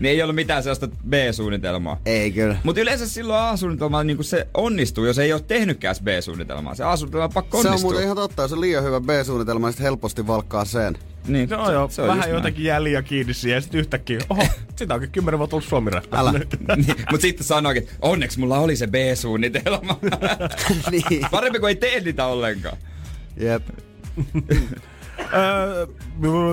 Niin ei ollut mitään sellaista B-suunnitelmaa. ei kyllä. Mutta yleensä silloin A-suunnitelma niin se onnistuu, jos ei ole tehnytkään B-suunnitelmaa. Se A-suunnitelma on pakko Se on onnistua. muuten ihan totta, jos on liian hyvä B-suunnitelma, niin sit helposti valkkaa sen. Niin, No joo, se on vähän jotenkin jäljiä kiinni siihen ja sitten yhtäkkiä, oho, sitä onkin kymmenen vuotta ollut suomi Älä. niin, mutta sitten sanoikin, että onneksi mulla oli se B-suunnitelma. niin. Parempi kuin ei tee niitä ollenkaan. Jep. Öö,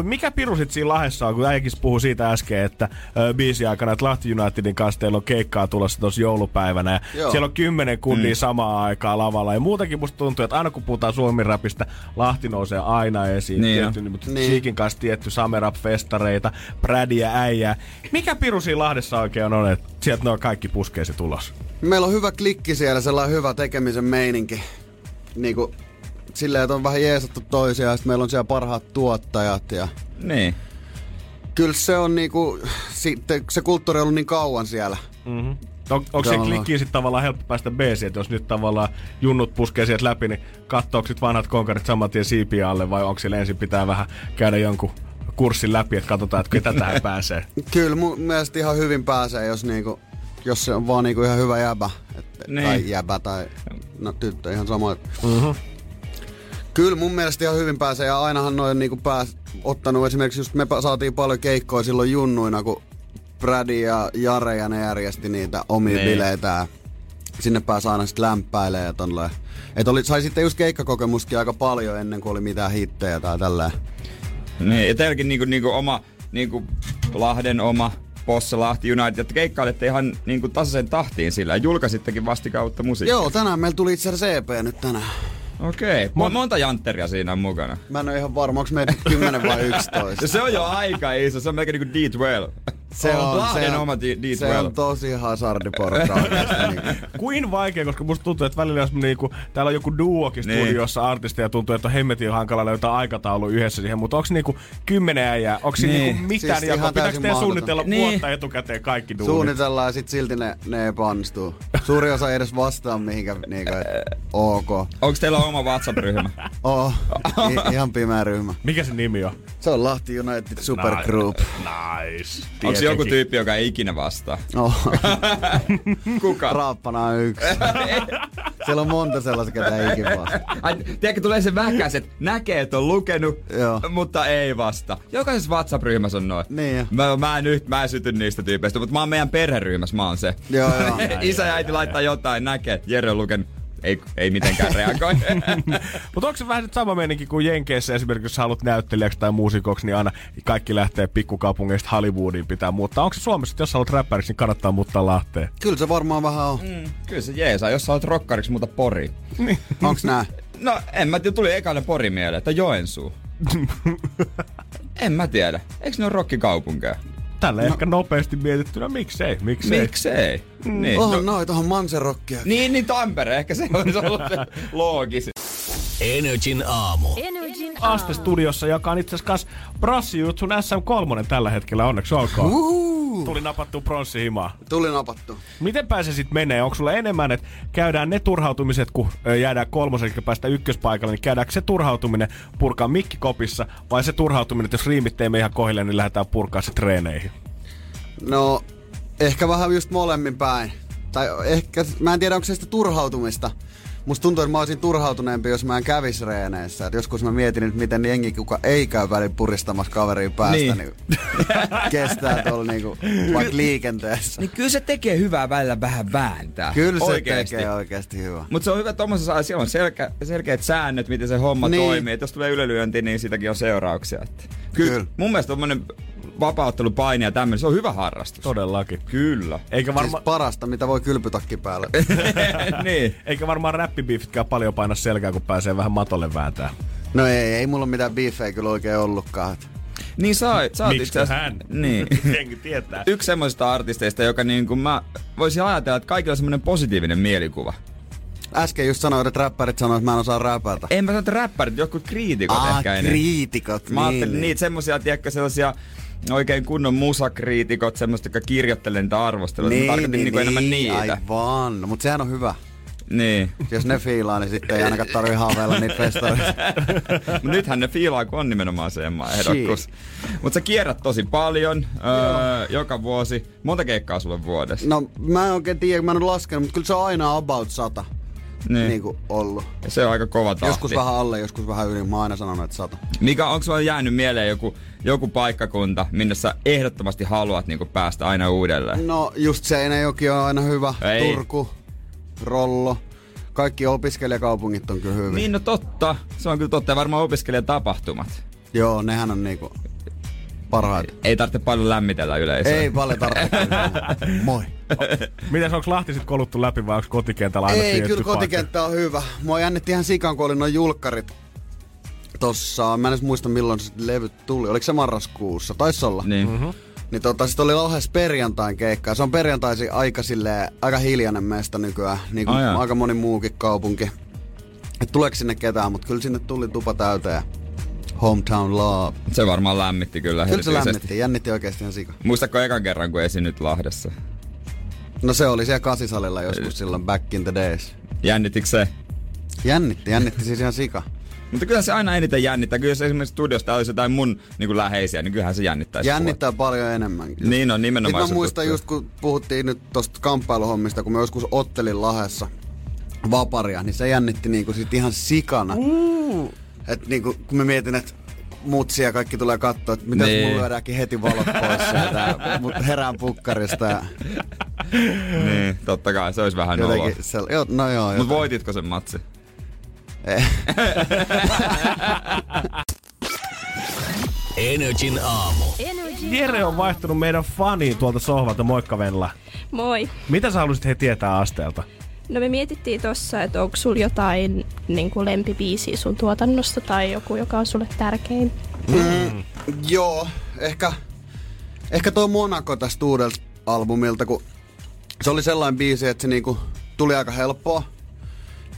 mikä piru sit siinä Lahdessa on, kun äijäkin puhui siitä äsken, että öö, biisi aikana, että Lahti Unitedin kanssa teillä on keikkaa tulossa tuossa joulupäivänä. Ja Joo. siellä on kymmenen kunnia mm. samaa aikaa lavalla. Ja muutenkin musta tuntuu, että aina kun puhutaan suomiräpistä, Lahti nousee aina esiin. Niin tietty, jo. mutta Niin. niin. Siikin kanssa tietty Samerap-festareita, Brädiä, äijää. Mikä piru siinä Lahdessa oikein on, että sieltä ne on kaikki puskee se tulos? Meillä on hyvä klikki siellä, sellainen hyvä tekemisen meininki. Niinku, silleen, että on vähän jeesattu toisiaan, sit meillä on siellä parhaat tuottajat ja Niin. kyllä se on niinku, sitten se kulttuuri on ollut niin kauan siellä. Mm-hmm. On, onko se klikkiin sitten tavallaan helppo päästä b että jos nyt tavallaan junnut puskee sieltä läpi, niin katsoako sit vanhat konkarit saman tien siipiä alle vai onko siellä ensin pitää vähän käydä jonkun kurssin läpi, että katsotaan, että ketä tähän pääsee. Kyllä mun mielestä ihan hyvin pääsee, jos niinku, jos se on vaan niinku ihan hyvä jäbä. Et, Niin. Tai jäbä tai no, tyttö ihan sama. Mm-hmm. Kyllä mun mielestä ihan hyvin pääsee ja ainahan noin niinku pääs, ottanut esimerkiksi just me saatiin paljon keikkoja silloin junnuina, kun Brady ja Jare ja ne järjesti niitä omia Niin. bileitä. Sinne pääsi aina sitten lämpäilee ja tolleen. Et oli, sai sitten just keikkakokemustakin aika paljon ennen kuin oli mitään hittejä tai tälleen. Niin, ja teilläkin niinku, niinku oma, niinku Lahden oma Posse Lahti United, että keikkailette ihan niinku tasaisen tahtiin sillä ja julkaisittekin vastikään uutta musiikkia. Joo, tänään meillä tuli itse asiassa EP nyt tänään. Okei. Okay. Monta jantteria siinä on mukana. Mä en ole ihan varma, onko meitä 10 vai 11. Ja se on jo aika iso, se on melkein niinku D12. Se on, Lahden se on, oma D- se D12. on tosi hazardiporukka oikeasti. Niin. Kuin vaikea, koska musta tuntuu, että välillä jos niinku, täällä on joku duokin Niin. studiossa artisteja tuntuu, että on hemmetin hankala löytää aikataulu yhdessä siihen, mutta onko niinku kymmenen äijää, onko Niin. niinku mitään, Siis ihan pitääkö teidän suunnitella Niin. vuotta etukäteen kaikki duunit? Suunnitellaan ja sit silti ne, ne epäonnistuu. Suuri osa ei edes vastaa mihinkä niinku, et, ok. Onko teillä oma WhatsApp-ryhmä? Oh, I, ihan pimeä ryhmä. Mikä se nimi on? Se on Lahti United Supergroup. Nice. Onko se joku tyyppi, joka ei ikinä vastaa? Oh, Kuka? raappana yksi. Siellä on monta sellaista, ketä ei ikin vastaa. Ai, tiedätkö, tulee se vähkäs, että näkee, että on lukenut, Joo. mutta ei vasta. Jokaisessa WhatsApp-ryhmässä on noin. Niin jo. Mä, mä, en nyt, mä en syty niistä tyypeistä, mutta mä oon meidän perheryhmässä, mä oon se. Joo, joo. Isä ja äiti laittaa jotain, näkee, että Jere on lukenut. Ei, ei mitenkään reagoi. Mutta onko se vähän sit sama meininki kuin Jenkeissä esimerkiksi, jos haluat näyttelijäksi tai muusikoksi, niin aina kaikki lähtee pikkukaupungeista Hollywoodiin pitää muuttaa. Onko se Suomessa, että jos haluat räppäriksi, niin kannattaa muuttaa Lahteen? Kyllä se varmaan vähän on. Mm, Kyllä se jeesaa, jos sä oot rokkariksi, mutta Pori. Onks nää? No, en mä tiedä, tuli ekana Pori mieleen, että Joensuu. en mä tiedä. Eikö ne ole rokkikaupunkeja? Tällä no. ehkä nopeasti mietittynä, miksei, miksei. Miksei? Niin. Oho, noit, onhan Manserokkia. Niin, niin Tampere, ehkä se olisi ollut se loogisin. Energin aamu. Energin Aste aamu. studiossa, joka on itse asiassa kanssa Brassijutsun SM3 tällä hetkellä, onneksi olkoon. Tuli napattu pronssihimaa. Tuli napattu. Miten pääse sit menee? Onko sulla enemmän, että käydään ne turhautumiset, kun jäädään kolmosen, eli päästä ykköspaikalle, niin käydäänkö se turhautuminen purkaa mikkikopissa, vai se turhautuminen, että jos riimit ei mene ihan kohille, niin lähdetään purkaa se treeneihin? No, ehkä vähän just molemmin päin. Tai ehkä, mä en tiedä onko se sitä turhautumista. Musta tuntuu, että mä olisin turhautuneempi, jos mä en kävis reeneissä. Et joskus mä mietin nyt, miten jengi, kuka ei käy välin puristamassa kaveriin päästä, Niin. niin, kestää tuolla niinku, vaikka liikenteessä. Niin kyllä se tekee hyvää välillä vähän vääntää. Kyllä se Oikeesti. tekee oikeasti hyvä. Mutta se on hyvä tommosessa ajassa, siellä on selkeä, selkeät säännöt, miten se homma Niin. toimii. Et jos tulee ylilyönti, niin sitäkin on seurauksia. Että. Kyllä, Kyllä. Mun mielestä tommonen vapauttelupaini ja tämmöinen, se on hyvä harrastus. Todellakin. Kyllä. Eikä, varma, Siis parasta, mitä voi kylpytakki päälle. niin. eikä varmaan räppibiifitkään paljon paina selkää, kun pääsee vähän matolle vääntää. No ei, ei mulla mitään beefejä kyllä oikein ollutkaan. Niin sä, sä oot Miksi itse asiassa- hän? Niin. Jengi tietää. Yksi semmoisista artisteista, joka niin kuin mä voisin ajatella, että kaikilla on semmoinen positiivinen mielikuva. Äsken just sanoit, että räppärit sanoivat, että mä en osaa räpätä. En mä sano, että räppärit, jotkut kriitikot Ah, ehkä enemmän. kriitikot, Mä ajattelin niin, niitä semmosia, tiedätkö, sellaisia oikein kunnon musakriitikot, semmoista, jotka kirjoittelee niitä arvosteluja. Niin, mä tarkoitin niin, niin, enemmän niitä. Aivan, no, mutta sehän on hyvä. Niin. Jos ne fiilaa, niin sitten ei ainakaan tarvi haaveilla niitä festareita. Mut nythän ne fiilaa, kun on nimenomaan se Emma ehdokkuus. Mutta sä kierrät tosi paljon öö, joka vuosi. Monta keikkaa sulle vuodessa? No mä en oikein tiedä, mä en ole laskenut, mutta kyllä se on aina about sata niin. niin kuin ollut. Se on aika kova tahti. Joskus vähän alle, joskus vähän yli. Mä oon aina sanonut, että sata. Mikä, onko sulla jäänyt mieleen joku, joku paikkakunta, minne sä ehdottomasti haluat niinku päästä aina uudelleen? No just Seinäjoki on aina hyvä. Ei. Turku, Rollo. Kaikki opiskelijakaupungit on kyllä hyvin. Niin, no totta. Se on kyllä totta. Ja varmaan opiskelijatapahtumat. Joo, nehän on niinku parhaat. Ei tarvitse paljon lämmitellä yleisöä. Ei paljon tarvitse. Moi. Mites onko Lahti sit koluttu läpi vai onko kotikentällä aina Ei, kyllä paikka? kotikenttä on hyvä. Mua jännitti ihan sikan, kun oli noin julkkarit tossa, mä en edes muista milloin se levyt tuli. Oliko se marraskuussa? Taisi olla. Niin. Mhm. Mm-hmm. Niin tota, sit oli Lahdessa perjantain keikka. Se on perjantaisin aika silleen, aika hiljainen mesta nykyään. Niin kuin jaa. aika moni muukin kaupunki. Et tuleeko sinne ketään, mutta kyllä sinne tuli tupa täyteen. Hometown Love. Se varmaan lämmitti kyllä Kyllä se lämmitti, jännitti oikeasti ihan sika. Muistatko ekan kerran, kun esiinnyt Lahdessa? No se oli siellä kasisalilla joskus silloin back in the days. Jännittikö se? Jännitti, jännitti siis ihan sika. Mutta kyllä se aina eniten jännittää. Kyllä jos esimerkiksi studiosta olisi jotain mun niin kuin läheisiä, niin kyllähän se jännittäisi. Jännittää paljon enemmän. Niin on, nimenomaan se mä muistan tuttu. just kun puhuttiin nyt tosta kamppailuhommista, kun mä joskus ottelin Lahessa vaparia, niin se jännitti niinku sit ihan sikana. Uh. Et niinku, kun mä mietin, että mutsia kaikki tulee katsoa, että mitä Niin. mulla lyödäänkin heti valot pois sieltä, mut herään pukkarista ja Niin, totta kai, se olisi vähän jotenkin, se, jo, no joo, Mutta jotain. voititko sen matsi? Eh. Energin aamu. Energin Jere on vaihtunut meidän faniin tuolta sohvalta. Moikka Venla. Moi. Mitä sä haluaisit he tietää asteelta? No me mietittiin tossa, että onko sulla jotain niin kuin lempibiisiä sun tuotannosta tai joku, joka on sulle tärkein. Mm, joo, ehkä, ehkä tuo Monaco tästä uudelta albumilta, kun se oli sellainen biisi, että se niinku tuli aika helppoa.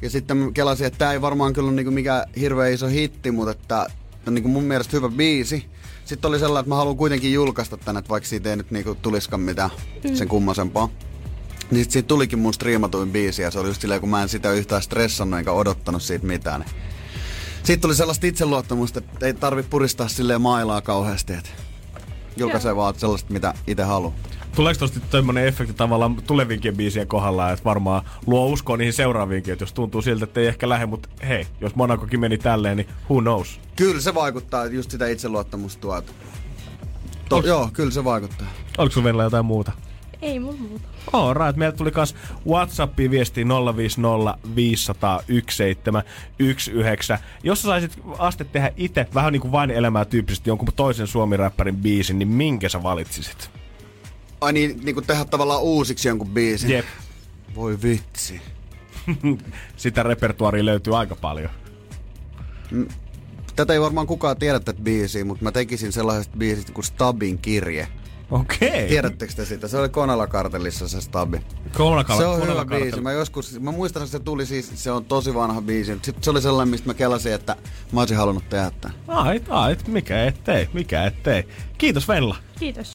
Ja sitten mä kelasin, että tämä ei varmaan kyllä ole niinku mikään hirveän iso hitti, mutta että on niinku mun mielestä hyvä biisi. Sitten oli sellainen, että mä haluan kuitenkin julkaista tänne, että vaikka siitä ei nyt niinku tuliskaan mitään mm. sen kummasempaa. Niin sit siitä tulikin mun striimatuin biisi ja se oli just silleen, kun mä en sitä yhtään stressannut enkä odottanut siitä mitään. Niin siitä tuli sellaista itseluottamusta, että ei tarvi puristaa silleen mailaa kauheasti, että julkaisee vaan sellaista, mitä itse haluaa. Tuleeko tosta tämmönen efekti tavallaan tulevinkin biisien kohdalla, että varmaan luo uskoa niihin seuraaviinkin, että jos tuntuu siltä, että ei ehkä lähde, mutta hei, jos Monacokin meni tälleen, niin who knows? Kyllä se vaikuttaa, että just sitä itseluottamusta tuota. To, joo, kyllä se vaikuttaa. Oliko sun vielä jotain muuta? Ei mulla muuta. All right. Meiltä tuli kans Whatsappiin viesti 050 500 1719. Jos sä saisit aste tehdä itse vähän niin kuin vain elämää tyyppisesti jonkun toisen suomiräppärin biisin, niin minkä sä valitsisit? Ai niin, niin kuin tehdä tavallaan uusiksi jonkun biisin. Jep. Voi vitsi. Sitä repertuaria löytyy aika paljon. Tätä ei varmaan kukaan tiedä tätä biisiä, mutta mä tekisin sellaisesta biisistä kuin Stabin kirje. Okei. Tiedättekö te sitä? Se oli Konala Kartellissa se Stabi. Kolmakala, Se on hyvä biisi. Mä joskus, mä muistan, että se tuli siis, se on tosi vanha biisi. Sitten se oli sellainen, mistä mä kelasin, että mä olisin halunnut tehdä tämän. Ait, ait, mikä ettei, mikä ettei. Kiitos Venla. Kiitos.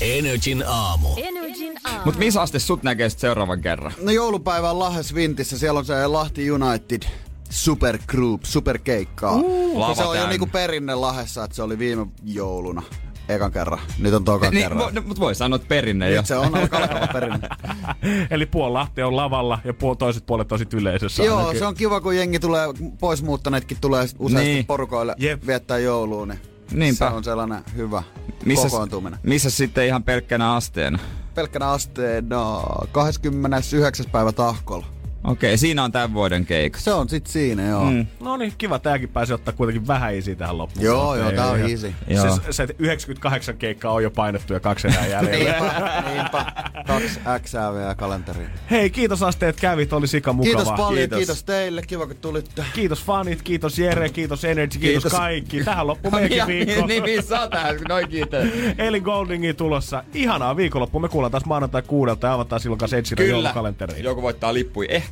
Energin aamu. Energin aamu. Mut missä asti sut näkee sit seuraavan kerran? No joulupäivä on Lahes Vintissä, siellä on se Lahti United Super Group, superkeikkaa. lava Ja se on jo niinku perinne Lahessa, että se oli viime jouluna. Ekan kerran. Nyt on tokan Niin, kerran. vo, no, mut voi sanoa, että perinne jo. Nyt se on alkaa perinne. Eli puoli Lahti on lavalla ja puol, toiset puolet on sit yleisössä. Joo, ainakin. se on kiva, kun jengi tulee, pois muuttaneetkin tulee useasti Niin. porukoille Jep. Jep. viettää jouluun. Niin Niinpä. Se on sellainen hyvä Missä, kokoontuminen. missä sitten ihan pelkkänä asteena? Pelkkänä asteena 29. päivä tahkolla. Okei, siinä on tämän vuoden keikka. Se on sit siinä, joo. Mm. No niin, kiva. Tääkin pääsi ottaa kuitenkin vähän easy tähän loppuun. Joo, joo, tää on easy. Joo. Se, se 98 keikkaa on jo painettu ja kaksi enää jäljellä. Niinpä, niinpä. Kaksi Xää vielä kalenteriin. Hei, kiitos Aste, että kävit. Oli sika mukavaa. Kiitos paljon, Kiitos. kiitos. kiitos teille. Kiva, kun tulitte. Kiitos fanit, kiitos Jere, kiitos Energy, kiitos, Kiitos. kaikki. Tähän loppuu meidänkin Ja, viikko. niin, niin, oot tähän, noin kiitos. Eli Goldingi tulossa. Ihanaa viikonloppua. Me kuullaan taas maanantai kuudelta ja avataan silloin kanssa Kyllä. joulukalenteriin. Joku voittaa lippui, ehkä.